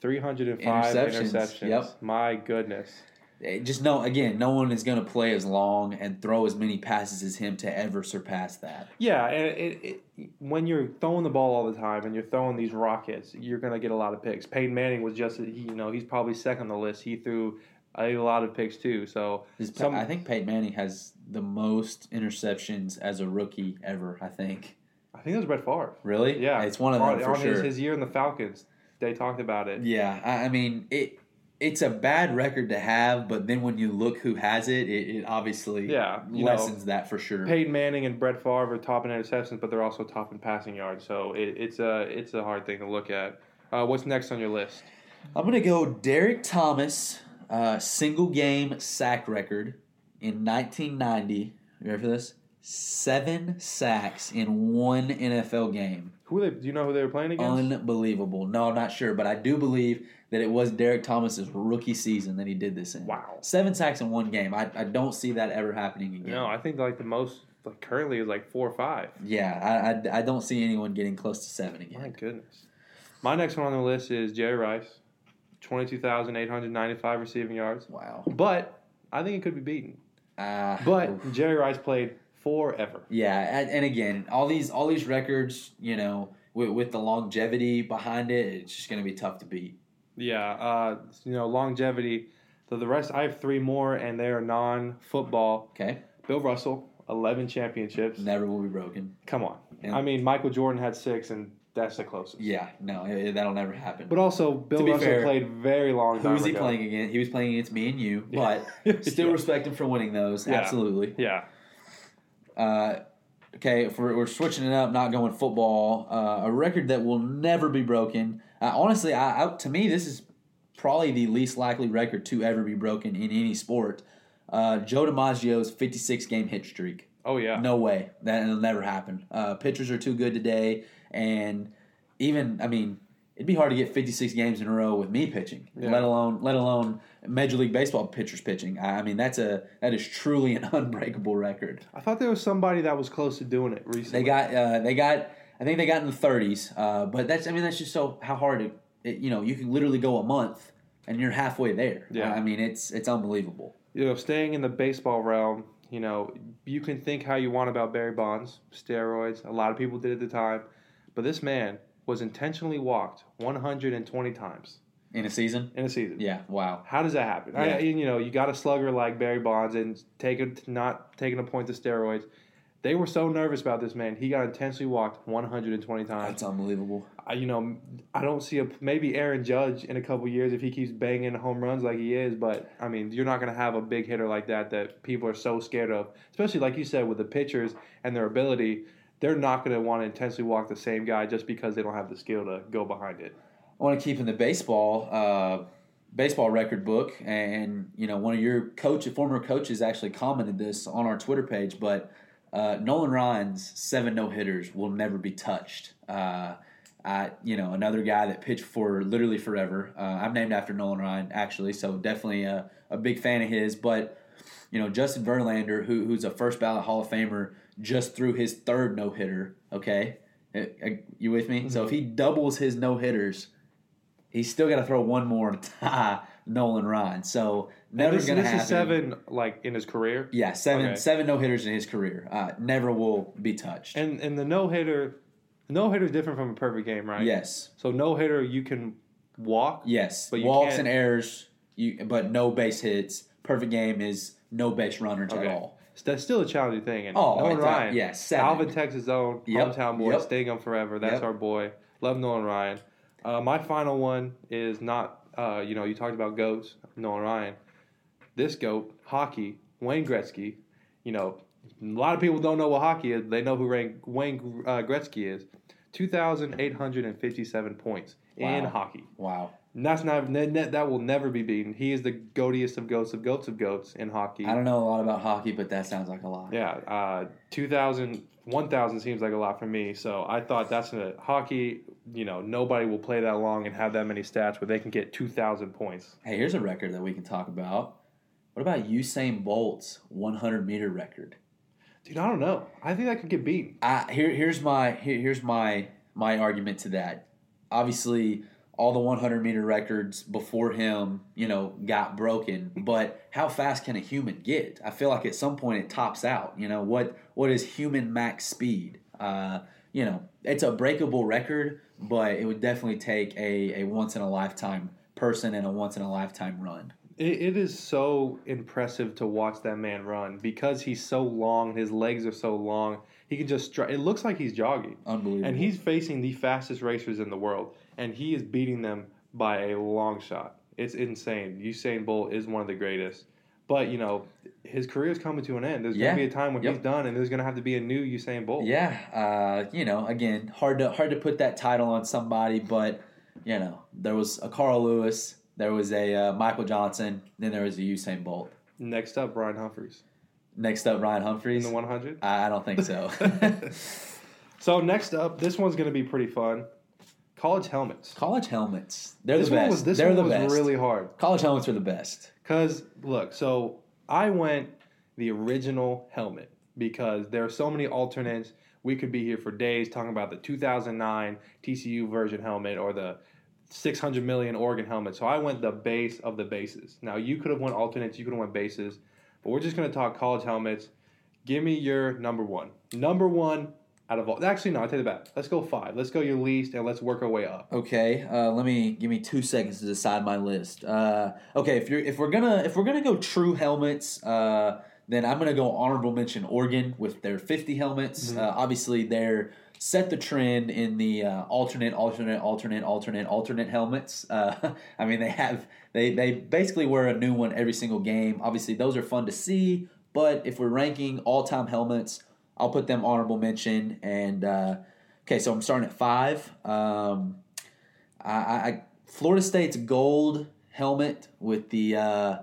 305 Interceptions. interceptions. Yep. My goodness. Eh, Just no, again, no one is going to play as long and throw as many passes as him to ever surpass that. Yeah, and it, it, when you're throwing the ball all the time and you're throwing these rockets, you're gonna get a lot of picks. Peyton Manning was just, you know, he's probably second on the list. He threw a lot of picks too. So His- Some- I think Peyton Manning has the most interceptions as a rookie ever. I think. I think it was Brett Favre. Really? Yeah, it's one of them on, for on sure. his, his year in the Falcons. They talked about it. Yeah, I, I mean it. It's a bad record to have, but then when you look who has it, it, it obviously Yeah, you know, lessens that for sure. Peyton Manning and Brett Favre are top in interceptions, but they're also top in passing yards. So it, it's a it's a hard thing to look at. Uh, what's next on your list? I'm gonna go Derrick Thomas, uh, single game sack record in 1990. You ready for this? Seven sacks in one NFL game. Who are they? Do you know who they were playing against? Unbelievable. No, I'm not sure, but I do believe that it was Derrick Thomas's rookie season that he did this in. Wow. Seven sacks in one game. I, I don't see that ever happening again. no, I think like the most like currently is like four or five. Yeah, I, I, I don't see anyone getting close to seven again. My goodness. My next one on the list is Jerry Rice, twenty-two thousand eight hundred ninety-five receiving yards. Wow. But I think it could be beaten. Uh, But Jerry Rice played forever. Yeah, and, and again, all these all these records, you know, with, with the longevity behind it, it's just going to be tough to beat. Yeah, uh, you know longevity. So the rest, I have three more, and they are non-football. Okay, Bill Russell, eleven championships. never will be broken. Come on. Yeah. I mean, Michael Jordan had six, and that's the closest. Yeah, no, that'll never happen. But also, Bill Russell fair, played very long. Who was he ago. playing against? He was playing against me and you, Yeah. but still Yeah. respect him for winning those. Yeah. Absolutely. Yeah. Uh, okay, if we're, we're switching it up, not going football. Uh, a record that will never be broken. Uh, honestly, I, I, to me, this is probably the least likely record to ever be broken in any sport. Uh, Joe DiMaggio's 56 game hit streak. Oh yeah. No way. That'll never happen. Uh, pitchers are too good today, and even I mean, it'd be hard to get 56 games in a row with me pitching, Yeah. let alone let alone Major League Baseball pitchers pitching. I mean, that's a that is truly an unbreakable record. I thought there was somebody that was close to doing it recently. They got uh, they got I think they got in the 30s, uh, but that's I mean that's just so how hard it, it you know you can literally go a month and you're halfway there. Yeah. I mean it's it's unbelievable. you know, staying in the baseball realm, you know, you can think how you want about Barry Bonds, steroids. A lot of people did at the time, but this man was intentionally walked 120 times In a season, in a season. yeah, wow. How does that happen? I, you know, you got a slugger like Barry Bonds and taking not taking a point to steroids. They were so nervous about this man. He got intentionally walked 120 times. That's unbelievable. I, you know, I don't see a maybe Aaron Judge in a couple years if he keeps banging home runs like he is. But I mean, you're not going to have a big hitter like that that people are so scared of. Especially like you said with the pitchers and their ability, they're not going to want to intensely walk the same guy just because they don't have the skill to go behind it. I want to keep in the baseball uh, baseball record book, and you know one of your coach, former coaches, actually commented this on our Twitter page. But uh, Nolan Ryan's seven no hitters will never be touched. Uh, I, you know, another guy that pitched for literally forever. Uh, I'm named after Nolan Ryan, actually, so definitely a, a big fan of his. But you know, Justin Verlander, who, who's a first ballot Hall of Famer, just threw his third no hitter. Okay, Uh, uh, you with me? So if he doubles his no hitters, he's still got to throw one more to tie Nolan Ryan. So never going to happen. this is seven like in his career. Yeah, seven Okay. seven no hitters in his career. Uh, never will be touched. And and the no hitter, no hitter is different from a perfect game, right? Yes, So no hitter, you can walk. yes. But Walks and errors, you but no base hits. Perfect game is no base runners Okay. at all. That's still a challenging thing. And Oh, Nolan Ryan, yeah, seven. Alvin, Texas own, Yep, hometown boy, yep. staying on forever. That's Yep. our boy. Love Nolan Ryan. Uh, my final one is not, uh, you know, you talked about goats, Nolan Ryan. This goat, hockey, Wayne Gretzky. You know, a lot of people don't know what hockey is. They know who Wayne, Wayne uh, Gretzky is. 2,857 points in hockey. Wow. That's not that will never be beaten. He is the goatiest of goats of goats of goats in hockey. I don't know a lot about hockey, but that sounds like a lot. Yeah, uh, 2,000, 1,000 seems like a lot for me. So I thought that's a hockey. You know, nobody will play that long and have that many stats where they can get 2,000 points. Hey, here's a record that we can talk about. What about Usain Bolt's 100 meter record? Dude, I don't know. I think that could get beaten. I, here, here's my here, here's my my argument to that. Obviously, all the 100 meter records before him, you know, got broken. But how fast can a human get? I feel like at some point it tops out. You know what what is human max speed? Uh, you know, it's a breakable record, but it would definitely take a, a once in a lifetime person and a once in a lifetime run. It, it is so impressive to watch that man run because he's so long. His legs are so long. He can just. stri- It looks like he's jogging, Unbelievable. and he's facing the fastest racers in the world, and he is beating them by a long shot. It's insane. Usain Bolt is one of the greatest, but you know his career is coming to an end. There's Yeah. gonna be a time when Yep. he's done, and there's gonna have to be a new Usain Bolt. Yeah, uh, you know, again, hard to hard to put that title on somebody, but you know, there was a Carl Lewis, there was a uh, Michael Johnson, then there was a Usain Bolt. Next up, Brian Humphreys Next up, Ryan Humphries in the 100. I I don't think so. So next up, this one's gonna be pretty fun. College helmets. College helmets, they're this the best. was this they're one the was best. really hard. College helmets are the best. Cause look, so I went the original helmet because there are so many alternates. We could be here for days talking about the 2009 TCU version helmet or the 600 million Oregon helmet. So I went the base of the bases. Now you could have went alternates, you could have went bases, but we're just gonna talk college helmets. Give me your number one. Number one out of all. Actually, no, I take it back. Let's go five. Let's go your least, and let's work our way up. Okay, uh, let me give me two seconds to decide my list. Uh, okay, if you're if we're gonna if we're gonna go true helmets, uh, then I'm gonna go honorable mention Oregon with their 50 helmets. Mhm. Uh, obviously, they're set the trend in the uh, alternate, alternate, alternate, alternate, alternate helmets. Uh, I mean, they have they they basically wear a new one every single game. Obviously, those are fun to see. But if we're ranking all time helmets, I'll put them honorable mention. And uh, okay, so I'm starting at five. Um, I, I Florida State's gold helmet with the uh,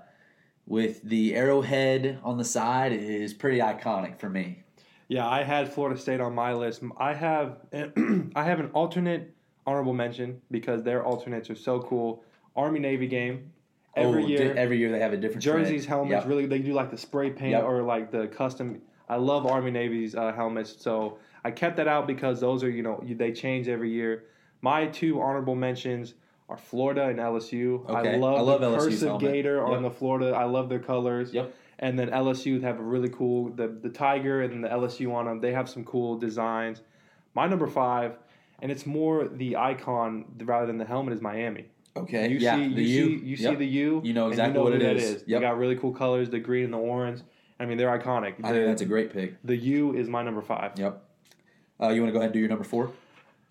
with the arrowhead on the side is pretty iconic for me. Yeah, I had Florida State on my list. I have I have an alternate honorable mention because their alternates are so cool. Army Navy game every Oh, year. di- every year they have a different jerseys, helmets, Yep. really they do like the spray paint Yep. or like the custom. I love Army Navy's uh, helmets, so I kept that out because those are you know they change every year. My two honorable mentions are Florida and LSU. Okay. I love, I love the LSU's cursive gator on the Florida. I love their colors. Yep. And then LSU have a really cool the the tiger and the LSU on them. They have some cool designs. My number five, and it's more the icon rather than the helmet is Miami. Okay. You yeah. see, you the U. see, you see the U. You know exactly you know what it is. is. They Yep. got really cool colors, the green and the orange. I mean, they're iconic. I think that's a great pick. the U is my number five. Yep. Uh, you want to go ahead and do your number four?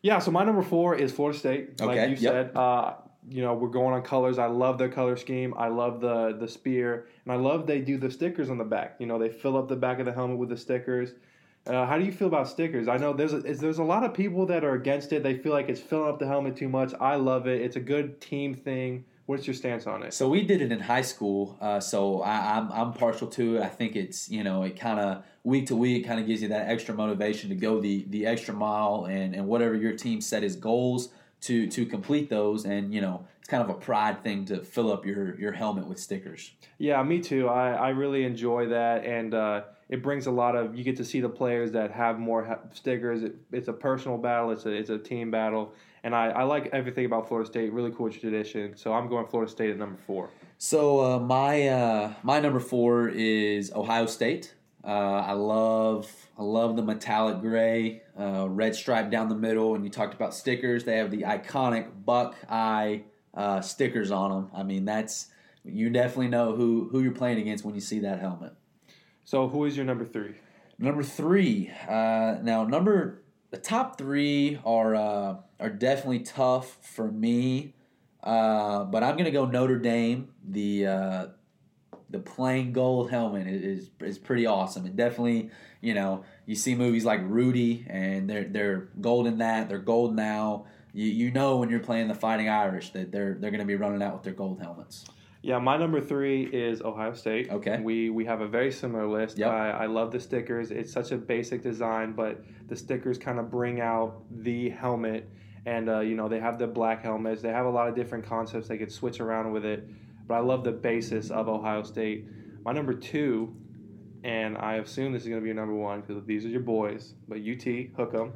Yeah, so my number four is Florida State. Like Okay, you yep. said, uh, you know, we're going on colors. I love their color scheme. I love the the spear, and I love they do the stickers on the back. You know, they fill up the back of the helmet with the stickers. Uh, how do you feel about stickers? I know there's a, is, there's a lot of people that are against it. They feel like it's filling up the helmet too much. I love it. It's a good team thing. What's your stance on it? So we did it in high school. Uh, so I, I'm I'm partial to it. I think it's you know it kind of week to week kind of gives you that extra motivation to go the the extra mile and and whatever your team set as goals to to complete those. And you know it's kind of a pride thing to fill up your your helmet with stickers. Yeah, me too. I, I really enjoy that, and uh, it brings a lot of. You get to see the players that have more stickers. It, it's a personal battle. It's a it's a team battle, and I, I like everything about Florida State. Really cool tradition. So I'm going Florida State at number four. So uh, my uh, my number four is Ohio State. Uh, I love I love the metallic gray, uh, red stripe down the middle. And you talked about stickers; they have the iconic Buckeye uh, stickers on them. I mean, that's you definitely know who who you're playing against when you see that helmet. So who is your number three? Number three. Uh, now, number the top three are uh, are definitely tough for me, uh, but I'm gonna go Notre Dame. The uh, the plain gold helmet is is pretty awesome. And definitely, you know, you see movies like Rudy, and they're they're gold in that. They're gold now. You you know when you're playing the Fighting Irish that they're they're going to be running out with their gold helmets. Yeah, my number three is Ohio State. Okay. We we have a very similar list. Yep. I, I love the stickers. It's such a basic design, but the stickers kind of bring out the helmet. And uh, you know they have the black helmets. They have a lot of different concepts. They could switch around with it. But I love the basis of Ohio State. My number two, and I assume this is going to be your number one because these are your boys. But UT hook 'em.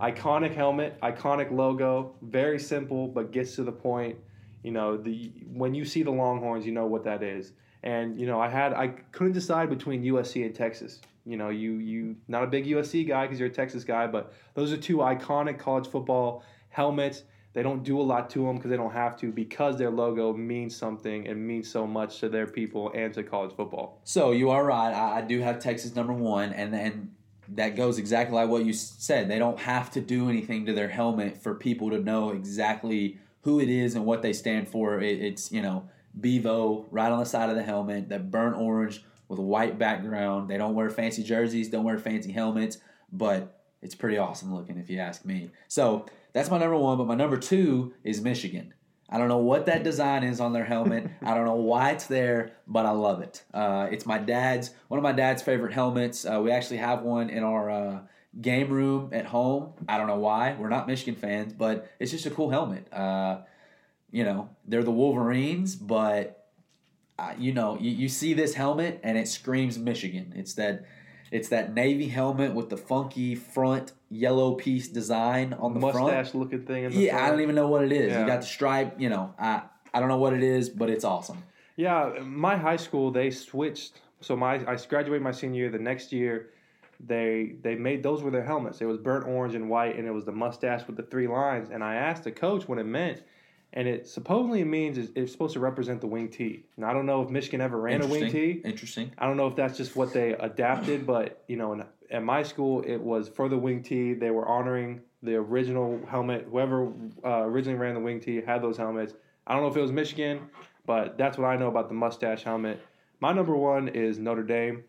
Iconic helmet, iconic logo, very simple but gets to the point you know the when you see the longhorns you know what that is and you know i had i couldn't decide between usc and texas you know you you not a big usc guy because you're a texas guy but those are two iconic college football helmets they don't do a lot to them because they don't have to because their logo means something and means so much to their people and to college football So you are right. I, I do have Texas number one, and and that goes exactly like what you said. They don't have to do anything to their helmet for people to know exactly who it is and what they stand for. It, it's you know Bevo right on the side of the helmet, that burnt orange with a white background. They don't wear fancy jerseys, don't wear fancy helmets, but it's pretty awesome looking if you ask me. So that's my number one. But my number two is Michigan. I don't know what that design is on their helmet. I don't know why it's there, but I love it. Uh, it's my dad's one of my dad's favorite helmets. Uh, we actually have one in our uh, game room at home. I don't know why. We're not Michigan fans, but it's just a cool helmet. Uh, you know, they're the Wolverines, but uh, you know, you, you see this helmet and it screams Michigan. It's that it's that navy helmet with the funky front yellow piece design on the front. mustache looking thing Yeah, I don't even know what it is. Yeah. You got the stripe, you know. I I don't know what it is, but it's awesome. Yeah, my high school they switched. So my I graduated my senior year. The next year, they they made those were their helmets. It was burnt orange and white, and it was the mustache with the three lines. And I asked the coach what it meant, and it supposedly means it's, it's supposed to represent the wing T. Now I don't know if Michigan ever ran a wing Interesting. T. Interesting. I don't know if that's just what they adapted, but you know, in, at my school, it was for the wing T. They were honoring the original helmet. Whoever uh, originally ran the wing T had those helmets. I don't know if it was Michigan, but that's what I know about the mustache helmet. My number one is Notre Dame.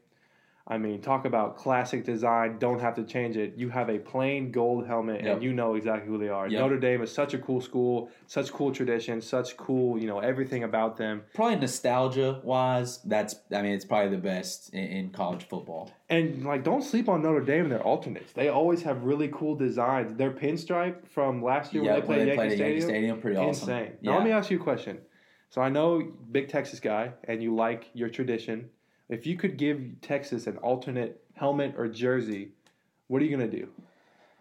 I mean, talk about classic design. Don't have to change it. You have a plain gold helmet, Yep. and you know exactly who they are. Yep. Notre Dame is such a cool school, such cool tradition, such cool, you know, everything about them. Probably nostalgia wise, that's I mean it's probably the best in, in college football. And like, don't sleep on Notre Dame and their alternates. They always have really cool designs. Their pinstripe from last year Yeah, when they played when they Yankee played at Stadium, Yankee Stadium, pretty awesome. insane. Now Yeah. let me ask you a question. So I know big Texas guy, and you like your tradition. If you could give Texas an alternate helmet or jersey, what are you gonna do?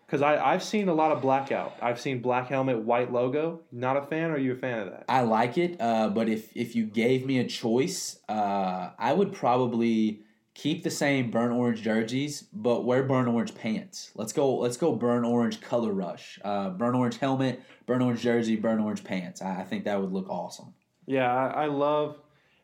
Because I I've seen a lot of blackout. I've seen black helmet, white logo. Not a fan. Or are you a fan of that? I like it, uh, but if if you gave me a choice, uh, I would probably keep the same burnt orange jerseys, but wear burnt orange pants. Let's go. Let's go. Burnt orange color rush. Uh, burnt orange helmet, burnt orange jersey, burnt orange pants. I, I think that would look awesome. Yeah, I, I love.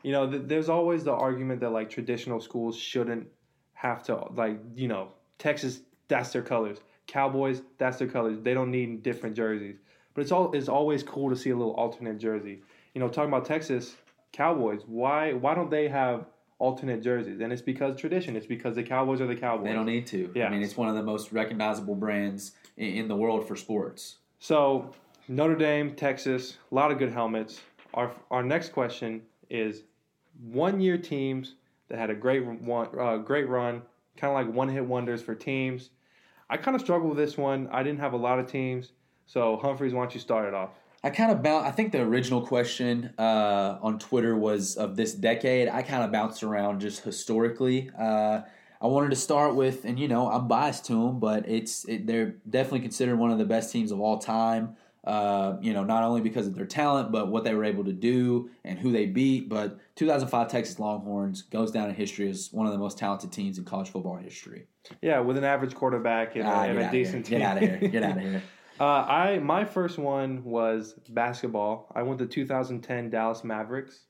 You know, th- there's always the argument that like traditional schools shouldn't have to like you know Texas. That's their colors. Cowboys. That's their colors. They don't need different jerseys. But it's all it's always cool to see a little alternate jersey. You know, talking about Texas Cowboys. Why why don't they have alternate jerseys? And it's because tradition. It's because the Cowboys are the Cowboys. They don't need to. Yeah. I mean, it's one of the most recognizable brands in, in the world for sports. So Notre Dame, Texas, a lot of good helmets. Our our next question is one year teams that had a great one, uh, great run, kind of like one hit wonders for teams. I kind of struggled with this one. I didn't have a lot of teams, so Humphreys, why don't you start it off? I kind of bounce. I think the original question uh, on Twitter was of this decade. I kind of bounced around just historically. Uh, I wanted to start with, and you know, I'm biased to them, but it's it, they're definitely considered one of the best teams of all time. Uh, you know, not only because of their talent, but what they were able to do and who they beat. But 2005 Texas Longhorns goes down in history as one of the most talented teams in college football history. Yeah, with an average quarterback and, Ah, a, and a out of here! decent Get out of here! Get out of here! Uh, I my first one was basketball. I went to 2010 Dallas Mavericks.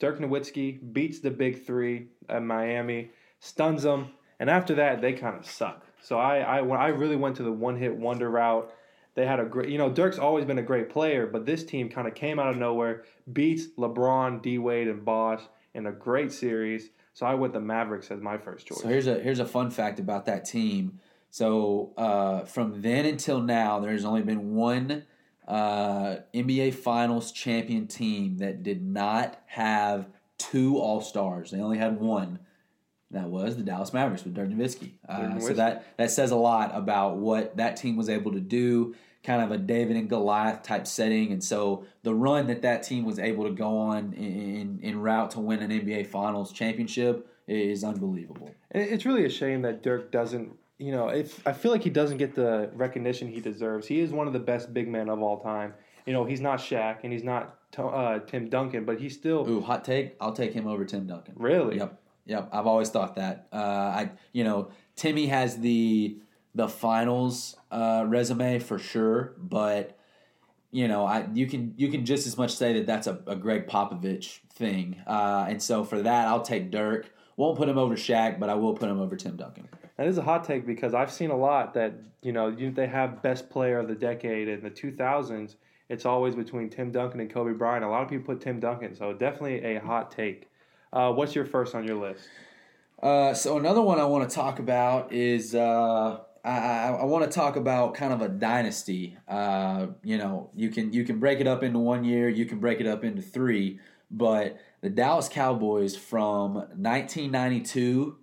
Dirk Nowitzki beats the big three at Miami, stuns them, and after that they kind of suck. So I I I really went to the one hit wonder route. They had a great, you know, Dirk's always been a great player, but this team kind of came out of nowhere, beats LeBron, D Wade, and Bosh in a great series. So I went the Mavericks as my first choice. So here's a here's a fun fact about that team. So uh, from then until now, there's only been one uh, NBA Finals champion team that did not have two All Stars. They only had one. That was the Dallas Mavericks with Dirk Nowitzki. Uh, so that that says a lot about what that team was able to do. Kind of a David and Goliath type setting, and so the run that that team was able to go on in in route to win an NBA Finals championship is unbelievable. It's really a shame that Dirk doesn't. You know, if I feel like he doesn't get the recognition he deserves. He is one of the best big men of all time. You know, he's not Shaq and he's not uh, Tim Duncan, but he's still. Ooh, hot take! I'll take him over Tim Duncan. Really? Yep. Yep, I've always thought that. Uh, I, you know, Timmy has the the finals uh, resume for sure, but you know, I you can you can just as much say that that's a, a Gregg Popovich thing, uh, and so for that, I'll take Dirk. Won't put him over Shaq, but I will put him over Tim Duncan. That is a hot take because I've seen a lot that you know they have best player of the decade in the 2000s. It's always between Tim Duncan and Kobe Bryant. A lot of people put Tim Duncan, so definitely a hot take. Uh, what's your first on your list? Uh, so another one I want to talk about is uh, I, I, I want to talk about kind of a dynasty. Uh, you know, you can you can break it up into one year, you can break it up into three, but the Dallas Cowboys from 1992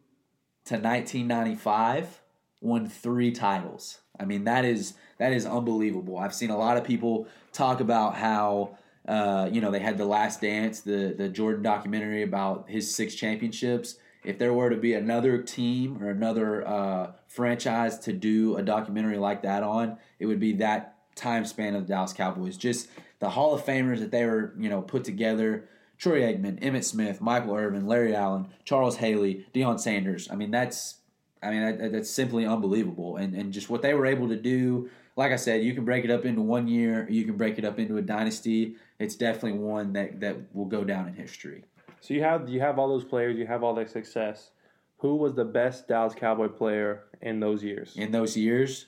to 1995 won three titles. I mean that is that is unbelievable. I've seen a lot of people talk about how uh, you know, they had the Last Dance, the the Jordan documentary about his six championships. If there were to be another team or another uh, franchise to do a documentary like that on, it would be that time span of the Dallas Cowboys. Just the Hall of Famers that they were, you know, put together. Troy Aikman, Emmitt Smith, Michael Irvin, Larry Allen, Charles Haley, Deion Sanders. I mean, that's I mean, that, that's simply unbelievable. And, and just what they were able to do, like I said, you can break it up into one year, you can break it up into a dynasty. It's definitely one that, that will go down in history. So you have you have all those players, you have all that success. Who was the best Dallas Cowboy player in those years? In those years,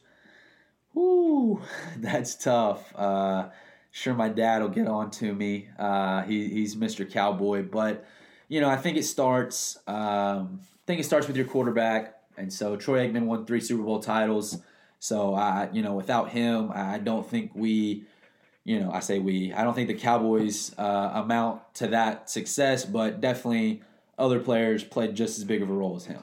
whoo, that's tough. Uh, sure, my dad will get on to me. Uh, he, he's Mr. Cowboy, but you know, I think it starts. Um, I think it starts with your quarterback. And so Troy Aikman won three Super Bowl titles. So I, you know, without him, I don't think we, you know, I say we, I don't think the Cowboys uh, amount to that success, but definitely other players played just as big of a role as him.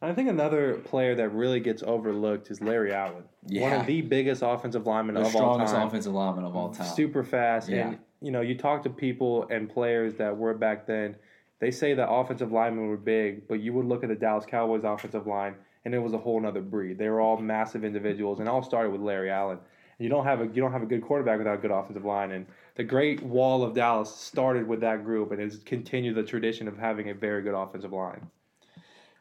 I think another player that really gets overlooked is Larry Allen. Yeah. One of the biggest offensive linemen the of all time. strongest offensive lineman of all time. Super fast. Yeah. And, you know, you talk to people and players that were back then – they say that offensive linemen were big, but you would look at the Dallas Cowboys offensive line and it was a whole other breed. They were all massive individuals, and all started with Larry Allen. And You don't have a you don't have a good quarterback without a good offensive line, and the Great Wall of Dallas started with that group, and has continued the tradition of having a very good offensive line.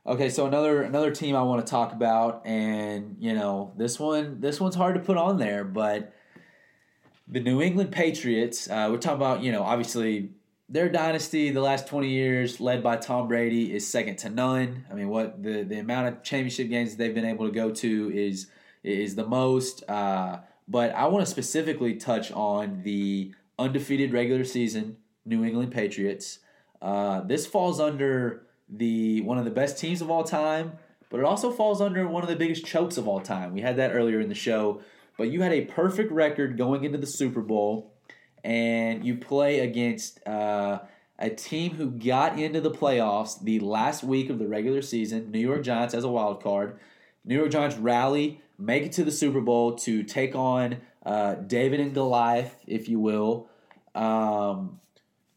Okay, so another another team I want to talk about, and you know this one this one's hard to put on there, but the New England Patriots. Uh, we're talking about you know obviously their dynasty the last 20 years led by Tom Brady is second to none. I mean, what the, the amount of championship games they've been able to go to is is the most. Uh, but I want to specifically touch on the undefeated regular season New England Patriots. Uh, this falls under the one of the best teams of all time, but it also falls under one of the biggest chokes of all time. We had that earlier in the show, but you had a perfect record going into the Super Bowl and you play against uh, a team who got into the playoffs the last week of the regular season, New York Giants as a wild card. New York Giants rally, make it to the Super Bowl to take on uh, David and Goliath, if you will. Um,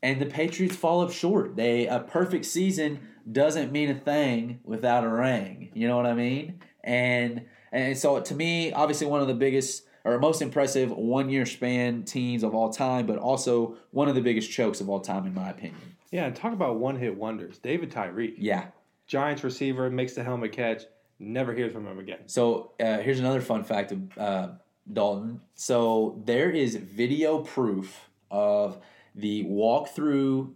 and the Patriots fall up short. They a perfect season doesn't mean a thing without a ring. You know what I mean? And and so to me, obviously one of the biggest or most impressive one year span teams of all time, but also one of the biggest chokes of all time, in my opinion. Yeah, and talk about one hit wonders. David Tyree. Yeah. Giants receiver, makes the helmet catch, never hears from him again. So uh, here's another fun fact of uh, Dalton. So there is video proof of the walkthrough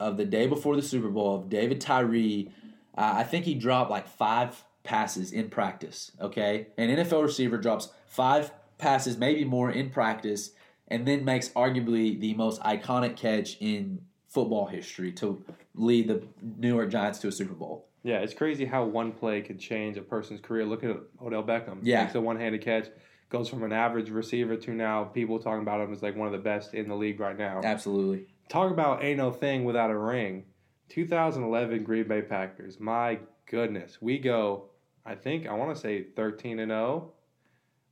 of the day before the Super Bowl of David Tyree. Uh, I think he dropped like five passes in practice. Okay, an NFL receiver drops five passes maybe more in practice, and then makes arguably the most iconic catch in football history to lead the New York Giants to a Super Bowl. Yeah, it's crazy how one play could change a person's career. Look at Odell Beckham. Yeah. Makes a one handed catch, goes from an average receiver to now people talking about him as like one of the best in the league right now. Absolutely. Talk about ain't no thing without a ring. 2011 Green Bay Packers. My goodness. We go, I think, I want to say 13 and 0.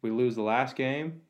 We lose the last game.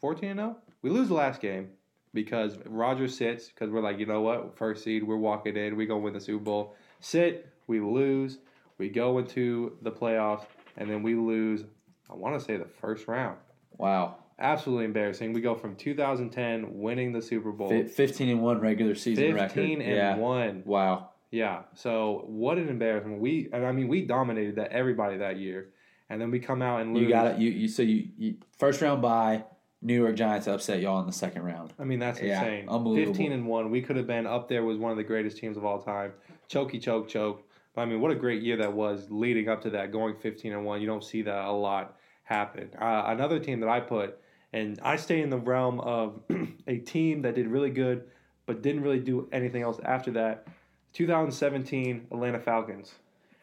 14 and 0? We lose the last game because Roger sits because we're like, you know what? First seed, we're walking in. We're going to win the Super Bowl. Sit, we lose. We go into the playoffs, and then we lose, I want to say, the first round. Wow. Absolutely embarrassing. We go from 2010 winning the Super Bowl. Fi- 15 and 1 regular season 15 record. and yeah. 1. Wow. Yeah. So what an embarrassment. We and I mean we dominated that everybody that year. And then we come out and lose. You got it. You, you so you, you first round bye. New York Giants upset y'all in the second round. I mean that's Yeah, insane. unbelievable. 15 and 1. We could have been up there with one of the greatest teams of all time. Chokey choke choke. But I mean what a great year that was leading up to that going 15 and 1. You don't see that a lot happen. Uh, another team that I put and I stay in the realm of a team that did really good but didn't really do anything else after that. 2017 Atlanta Falcons.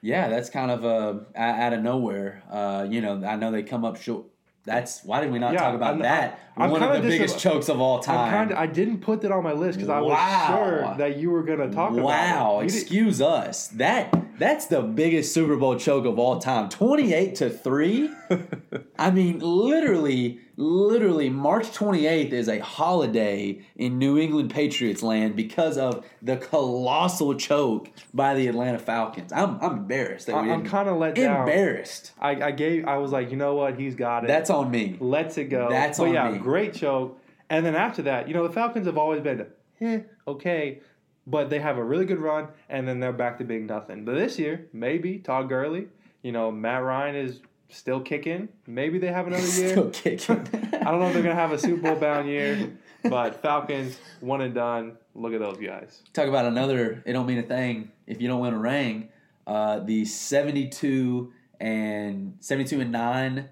Yeah, that's kind of uh, out of nowhere. Uh, you know, I know they come up short. That's why did we not Yeah, talk about I'm- that? I'm One of the biggest chokes of all time. I'm kind of, I didn't put that on my list because I was sure that you were going to talk about it. wow, You did- excuse us. That that's the biggest Super Bowl choke of all time. Twenty eight to three. I mean, literally, literally, March twenty eighth is a holiday in New England Patriots land because of the colossal choke by the Atlanta Falcons. I'm I'm embarrassed. That we I- I'm kind of let down. embarrassed. I, I gave. I was like, you know what? He's got it. That's on me. Let's it go. That's but on yeah, me. great choke. And then after that, you know, the Falcons have always been, eh, okay, but they have a really good run, and then they're back to being nothing. But this year, maybe Todd Gurley. You know, Matt Ryan is still kicking. Maybe they have another year. Still kicking. I don't know if they're gonna have a Super Bowl bound year, but Falcons one and done. Look at those guys. Talk about another. It don't mean a thing if you don't win a ring. Uh, the seventy-two and seventy-two and nine,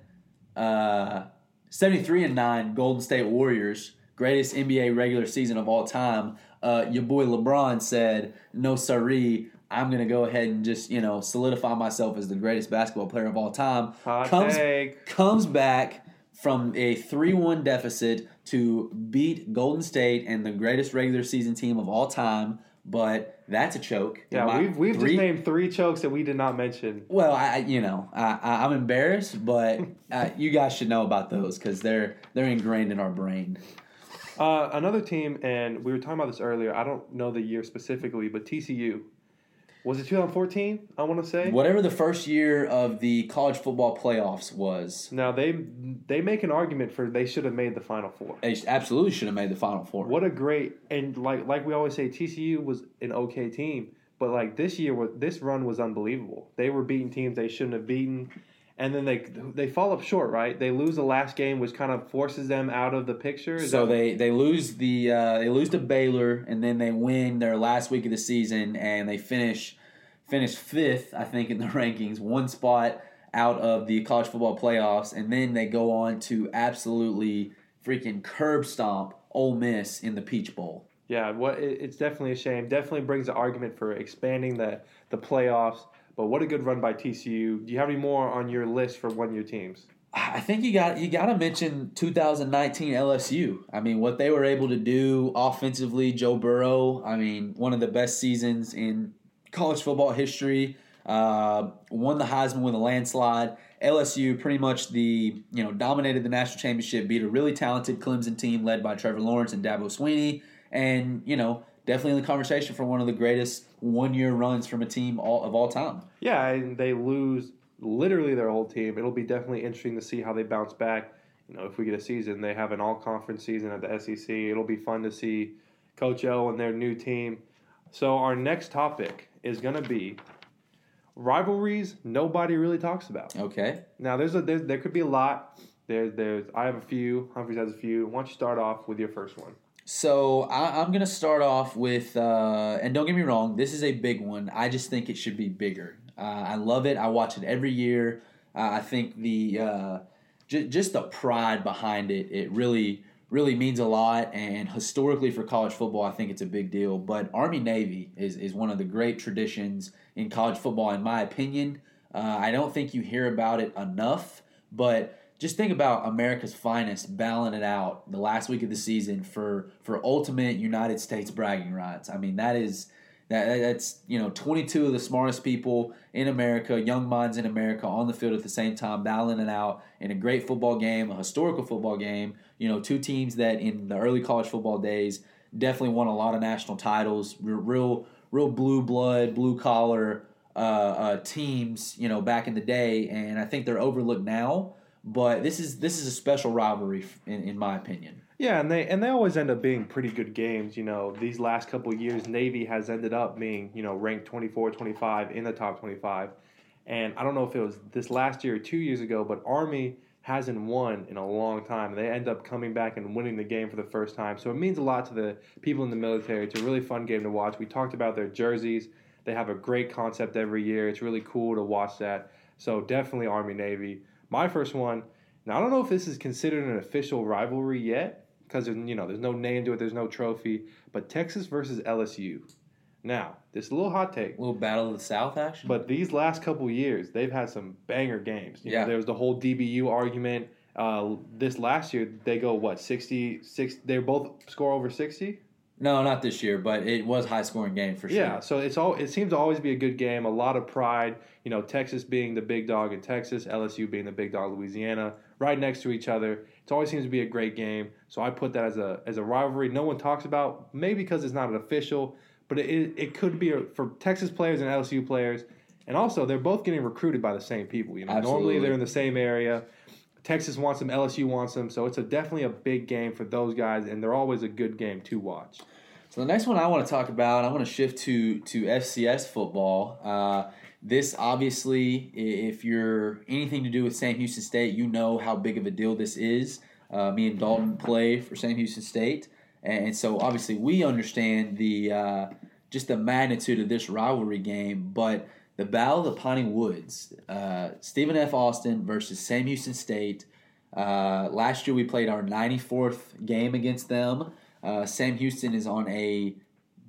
uh, seventy-three and nine Golden State Warriors, greatest NBA regular season of all time. Uh, your boy LeBron said, "No siree." I'm gonna go ahead and just you know solidify myself as the greatest basketball player of all time. Hot comes take. comes back from a 3-1 deficit to beat Golden State and the greatest regular season team of all time, but that's a choke. Yeah, My we've we've three- just named three chokes that we did not mention. Well, I I- you know I, I I'm embarrassed, but uh, you guys should know about those because they're they're ingrained in our brain. Uh, another team, and we were talking about this earlier. I don't know the year specifically, but TCU was it 2014? I want to say. Whatever the first year of the college football playoffs was, Now they they make an argument for they should have made the Final Four. they absolutely should have made the Final Four. What a great and like like we always say, TCU was an okay team, but like this year this run was unbelievable. They were beating teams they shouldn't have beaten, and then they they fall up short. Right, they lose the last game, which kind of forces them out of the picture. Is So that- they they lose the uh, they lose to Baylor and then they win their last week of the season and they finish finish fifth I think in the rankings one spot out of the college football playoffs and then they go on to absolutely freaking curb stomp Ole Miss in the Peach Bowl. Yeah, what it's definitely a shame. Definitely brings the argument for expanding the the playoffs. But what a good run by TCU. Do you have any more on your list for one year teams? I think you got you got to mention 2019 LSU. I mean, what they were able to do offensively, Joe Burrow. I mean, one of the best seasons in college football history. Uh, won the Heisman with a landslide. LSU pretty much the you know dominated the national championship, beat a really talented Clemson team led by Trevor Lawrence and Dabo Swinney, and you know definitely in the conversation for one of the greatest one year runs from a team all, of all time. Yeah, and they lose literally their whole team. It'll be definitely interesting to see how they bounce back. You know, if we get a season, they have an all conference season at the SEC. It'll be fun to see Coach O and their new team. So our next topic is going to be rivalries nobody really talks about. Okay. Now, there's a there, there could be a lot. There's there's I have a few. Humphreys has a few. Why don't you start off with your first one? So I, I'm going to start off with, uh, and don't get me wrong, this is a big one. I just think it should be bigger. Uh, I love it. I watch it every year. Uh, I think the uh, j- just the pride behind it, it really really means a lot. And historically for college football, I think it's a big deal. But Army Navy is, is one of the great traditions in college football, in my opinion. Uh, I don't think you hear about it enough, but just think about America's finest battling it out the last week of the season for for ultimate United States bragging rights. I mean, that is that that's you know 22 of the smartest people in America, young minds in America, on the field at the same time, battling it out in a great football game, a historical football game. You know, two teams that in the early college football days definitely won a lot of national titles. Real, real blue blood, blue collar uh, uh, teams. You know, back in the day, and I think they're overlooked now. But this is this is a special rivalry in, in my opinion. Yeah, and they and they always end up being pretty good games. You know, these last couple years, Navy has ended up being you know ranked 24, 25 in the top 25. And I don't know if it was this last year or two years ago, but Army hasn't won in a long time. They end up coming back and winning the game for the first time. So it means a lot to the people in the military. It's a really fun game to watch. We talked about their jerseys. They have a great concept every year. It's really cool to watch that. So definitely Army Navy. My first one. Now I don't know if this is considered an official rivalry yet, because you know there's no name to it, there's no trophy. But Texas versus LSU. Now, this little hot take. A little battle of the South action. But these last couple years, they've had some banger games. You yeah. Know, there was the whole DBU argument. Uh, this last year, they go what 60, 60 They both score over sixty. No, not this year, but it was high scoring game for sure. Yeah, so it's all it seems to always be a good game. A lot of pride. You know, Texas being the big dog in Texas, LSU being the big dog Louisiana, right next to each other. It always seems to be a great game. So I put that as a as a rivalry. No one talks about maybe because it's not an official, but it it could be a, for Texas players and LSU players. And also, they're both getting recruited by the same people. You know, Absolutely. normally they're in the same area. Texas wants them, LSU wants them, so it's a definitely a big game for those guys, and they're always a good game to watch. So the next one I want to talk about, I want to shift to to FCS football. Uh, this obviously, if you're anything to do with Sam Houston State, you know how big of a deal this is. Uh, me and Dalton play for Sam Houston State, and so obviously we understand the uh, just the magnitude of this rivalry game. But the Battle of the Piney Woods, uh, Stephen F. Austin versus Sam Houston State. Uh, last year we played our 94th game against them. Uh, Sam Houston is on a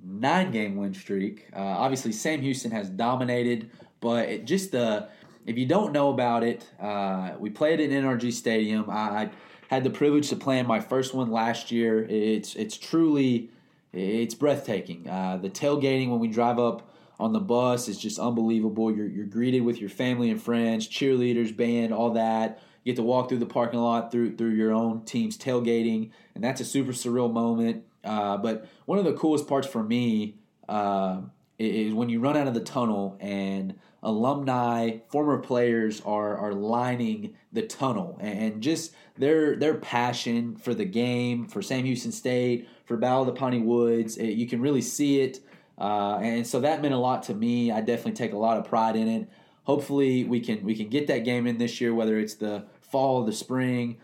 nine game win streak. Uh, obviously, Sam Houston has dominated, but it just the if you don't know about it, uh, we played at NRG Stadium. I, I, had the privilege to play in my first one last year. It's it's truly it's breathtaking. Uh, the tailgating when we drive up on the bus is just unbelievable. You're you're greeted with your family and friends, cheerleaders, band, all that. You get to walk through the parking lot through through your own team's tailgating, and that's a super surreal moment. Uh, but one of the coolest parts for me uh, is when you run out of the tunnel and alumni, former players are are lining the tunnel, and just their their passion for the game, for Sam Houston State, for Battle of the Piney Woods, it, you can really see it. Uh, and so that meant a lot to me. I definitely take a lot of pride in it. Hopefully, we can we can get that game in this year, whether it's the fall, or the spring.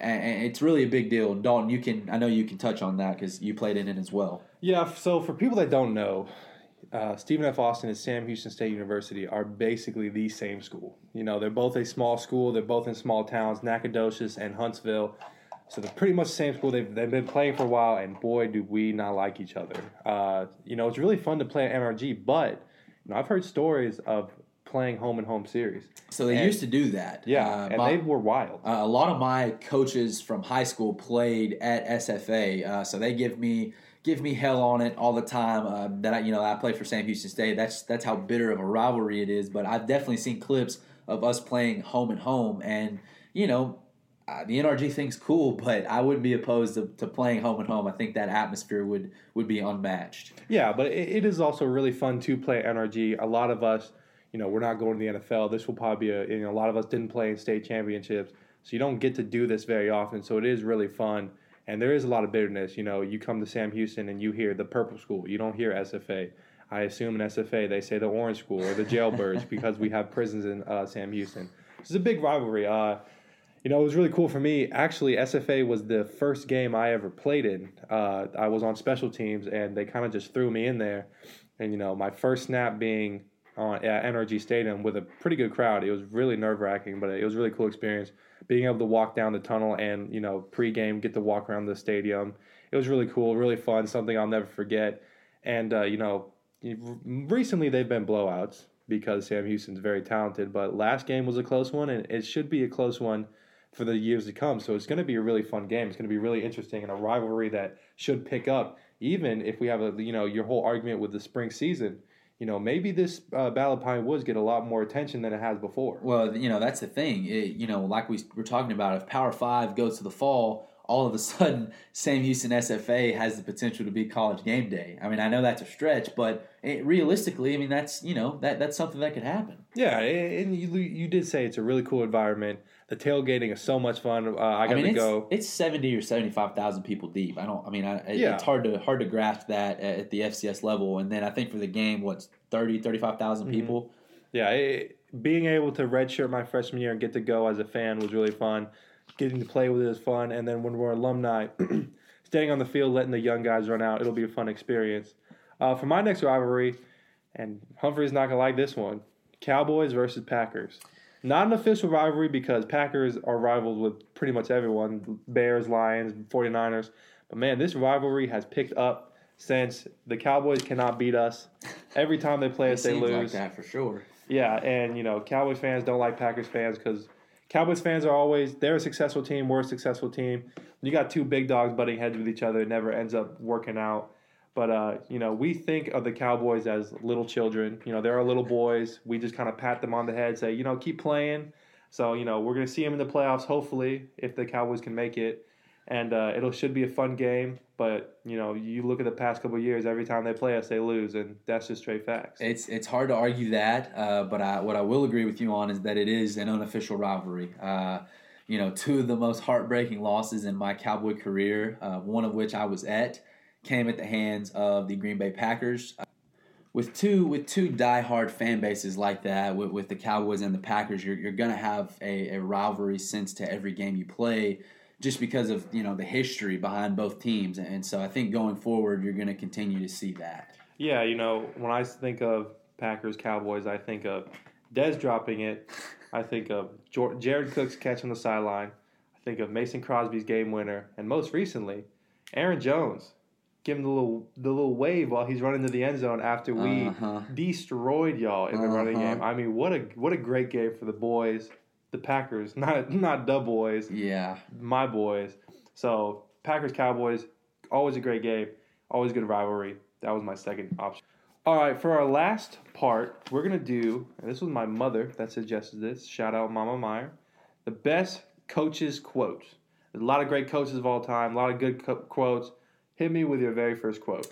And it's really a big deal. Dalton, you can I know you can touch on that because you played in it as well. Yeah. So for people that don't know, uh, Stephen F. Austin and Sam Houston State University are basically the same school. You know, they're both a small school. They're both in small towns, Nacogdoches and Huntsville. So they're pretty much the same school. They've, they've been playing for a while, and boy, do we not like each other. Uh, you know, it's really fun to play at NRG, but you know, I've heard stories of playing home and home series. So they and, used to do that. Yeah, uh, and my, they were wild. Uh, a lot of my coaches from high school played at SFA, uh, so they give me give me hell on it all the time. Uh, that I, you know, I play for Sam Houston State. That's that's how bitter of a rivalry it is. But I've definitely seen clips of us playing home and home, and you know. Uh, the NRG thing's cool, but I wouldn't be opposed to, to, playing home and home. I think that atmosphere would would be unmatched. Yeah, but it, it is also really fun to play NRG. A lot of us you know, we're not going to the NFL. This will probably be a, you know, a lot of us didn't play in state championships. So you don't get to do this very often. So it is really fun. And there is a lot of bitterness. You know, you come to Sam Houston and you hear the purple school. You don't hear SFA. I assume in SFA they say the orange school or the jailbirds because we have prisons in uh, Sam Houston. It's a big rivalry. Uh, you know, it was really cool for me. Actually, SFA was the first game I ever played in. Uh, I was on special teams, and they kind of just threw me in there. And you know, my first snap being on at NRG Stadium with a pretty good crowd. It was really nerve wracking, but it was really cool experience. Being able to walk down the tunnel and you know pregame get to walk around the stadium, it was really cool, really fun. Something I'll never forget. And uh, you know, recently they've been blowouts because Sam Houston's very talented. But last game was a close one, and it should be a close one for the years to come. So it's going to be a really fun game. It's going to be really interesting and a rivalry that should pick up, even if we have a you know your whole argument with the spring season. You know, maybe this uh, Battle of Pine Woods get a lot more attention than it has before. Well, you know that's the thing. It, you know, like we were talking about, if Power Five goes to the fall, all of a sudden, Sam Houston SFA has the potential to be college game day. I mean, I know that's a stretch, but it, realistically, I mean, that's you know that that's something that could happen. Yeah, and you you did say it's a really cool environment. The tailgating is so much fun. Uh, I got I mean, to it's, go. It's seventy or seventy five thousand people deep. I don't. I mean, I, yeah. it's hard to hard to grasp that at the FCS level. And then I think for the game, what's 30, 35,000 mm-hmm. people. Yeah, it, being able to redshirt my freshman year and get to go as a fan was really fun getting to play with it is fun. And then when we're alumni, staying on the field, letting the young guys run out, it'll be a fun experience. Uh, for my next rivalry, and Humphrey's not gonna like this one: Cowboys versus Packers. Not an official rivalry because Packers are rivals with pretty much everyone: Bears, Lions, 49ers. But man, this rivalry has picked up since the Cowboys cannot beat us. Every time they play us, they lose. Like that for sure. Yeah, and you know, Cowboys fans don't like Packers fans because Cowboys fans are always they're a successful team. We're a successful team. You got two big dogs butting heads with each other. It never ends up working out. But uh, you know, we think of the Cowboys as little children. You know, they're our little boys. We just kind of pat them on the head, say, you know, keep playing. So you know, we're gonna see them in the playoffs. Hopefully, if the Cowboys can make it, and uh, it should be a fun game. But you know, you look at the past couple years, every time they play us, they lose, and that's just straight facts. It's it's hard to argue that, uh, but I, what I will agree with you on is that it is an unofficial rivalry. Uh, you know, two of the most heartbreaking losses in my Cowboy career, uh, one of which I was at, came at the hands of the Green Bay Packers. With two with two diehard fan bases like that, with, with the Cowboys and the Packers, you're, you're gonna have a, a rivalry sense to every game you play just because of you know the history behind both teams, and so I think going forward you're going to continue to see that. Yeah, you know when I think of Packers Cowboys, I think of Dez dropping it. I think of Jared Cook's catch on the sideline. I think of Mason Crosby's game winner, and most recently, Aaron Jones giving the little the little wave while he's running to the end zone after we uh-huh. destroyed y'all in the uh-huh. running game. I mean, what a what a great game for the boys the Packers, not not the boys. Yeah, my boys. So Packers Cowboys, always a great game, always good rivalry. That was my second option. All right, for our last part, we're gonna do. this was my mother that suggested this. Shout out Mama Meyer. The best coaches quotes. There's a lot of great coaches of all time. A lot of good co- quotes. Hit me with your very first quote.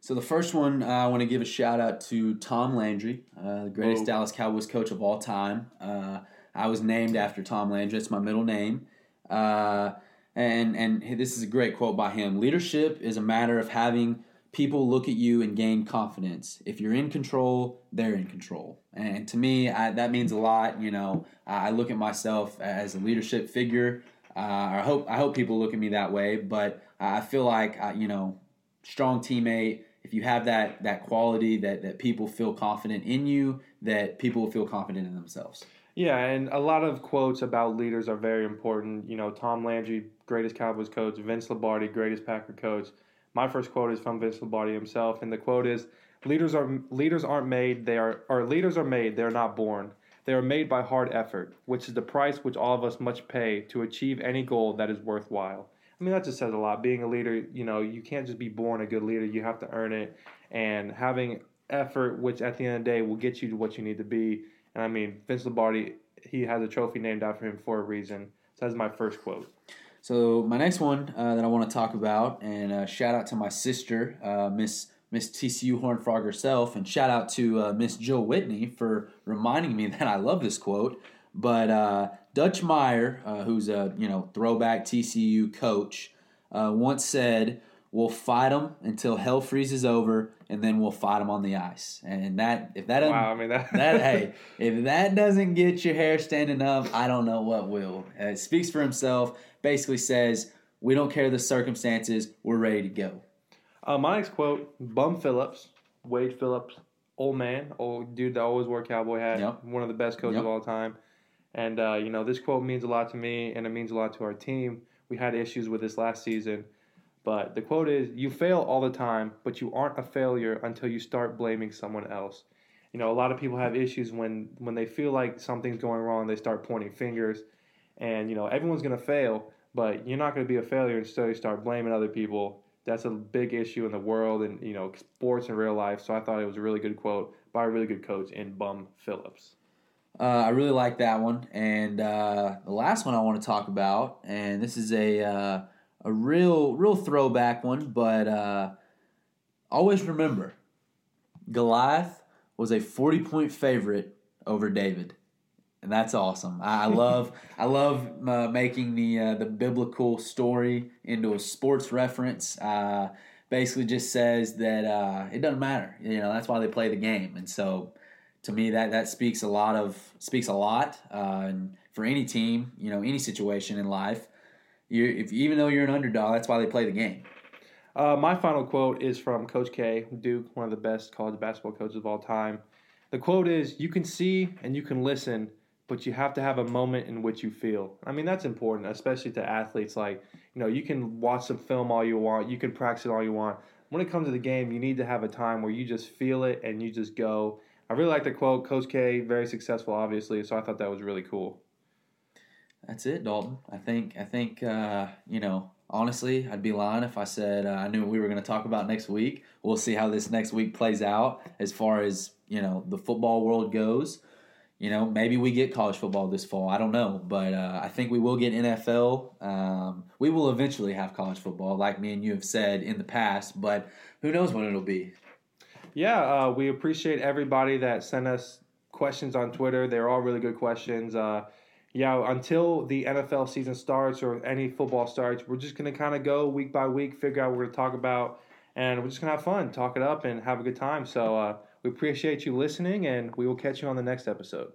So the first one, uh, I want to give a shout out to Tom Landry, uh, the greatest Whoa. Dallas Cowboys coach of all time. Uh, I was named after Tom Landry. It's my middle name. Uh, and and this is a great quote by him. Leadership is a matter of having people look at you and gain confidence. If you're in control, they're in control. And to me, I, that means a lot. You know, I look at myself as a leadership figure. Uh, I hope I hope people look at me that way. But I feel like uh, you know, strong teammate. If you have that that quality that that people feel confident in you, that people will feel confident in themselves. Yeah, and a lot of quotes about leaders are very important. You know, Tom Landry, greatest Cowboys coach, Vince Lombardi, greatest Packer coach. My first quote is from Vince Lombardi himself, and the quote is leaders are leaders aren't made, they are or leaders are made, they're not born. They are made by hard effort, which is the price which all of us must pay to achieve any goal that is worthwhile. I mean, that just says a lot. Being a leader, you know, you can't just be born a good leader. You have to earn it. And having effort, which at the end of the day will get you to what you need to be, and I mean, Vince Lombardi, he has a trophy named after him for a reason. So that's my first quote. So my next one uh, that I want to talk about, and uh, shout out to my sister, uh, Miss Miss TCU Horn Frog herself, and shout out to uh, Miss Jill Whitney for reminding me that I love this quote. But uh, Dutch Meyer, who's a you know throwback TCU coach, once said, "We'll fight them until hell freezes over, and then we'll fight them on the ice. And that if that doesn't, wow, I mean that, that hey, if that doesn't get your hair standing up, I don't know what will. Uh, it speaks for himself. Basically says we don't care the circumstances. We're ready to go. Uh, my next quote: Bum Phillips, Wade Phillips, old man, old dude that always wore cowboy hat, Yep. one of the best coaches Yep. of all time. And uh, you know, this quote means a lot to me, and it means a lot to our team. We had issues with this last season, but the quote is: "You fail all the time, but you aren't a failure until you start blaming someone else." You know, a lot of people have issues when when they feel like something's going wrong, they start pointing fingers, and you know, everyone's gonna fail, but you're not gonna be a failure until you start blaming other people. That's a big issue in the world and you know sports and real life. So I thought it was a really good quote by a really good coach in Bum Phillips. Uh, I really like that one, and uh, the last one I want to talk about, and this is a uh, a real real throwback one, but uh, always remember, Goliath was a forty point favorite over David, and that's awesome. I, I love I love uh, making the uh, the biblical story into a sports reference. Uh, basically, just says that uh, it doesn't matter. You know, that's why they play the game, and so to me that that speaks a lot of speaks a lot uh, and for any team you know any situation in life you if even though you're an underdog that's why they play the game Uh, my final quote is from Coach K, Duke, one of the best college basketball coaches of all time. The quote is You can see and you can listen, but you have to have a moment in which you feel. I mean, that's important, especially to athletes. Like, you know, you can watch some film all you want, you can practice it all you want. When it comes to the game, you need to have a time where you just feel it and you just go. I really like the quote. Coach K, very successful, obviously, so I thought that was really cool. That's it dalton i think i think uh, you know honestly i'd be lying if i said uh, i knew what we were going to talk about next week we'll see how this next week plays out as far as you know the football world goes you know, maybe we get college football this fall. I don't know, but uh, I think we will get NFL. Um, we will eventually have college football, like me and you have said in the past. But who knows when it'll be? Yeah, uh, we appreciate everybody that sent us questions on Twitter. They're all really good questions. Yeah, until the NFL season starts or any football starts, we're just going to kind of go week by week, figure out what we're going to talk about, and we're just going to have fun, talk it up, and have a good time. So uh, we appreciate you listening, and we will catch you on the next episode.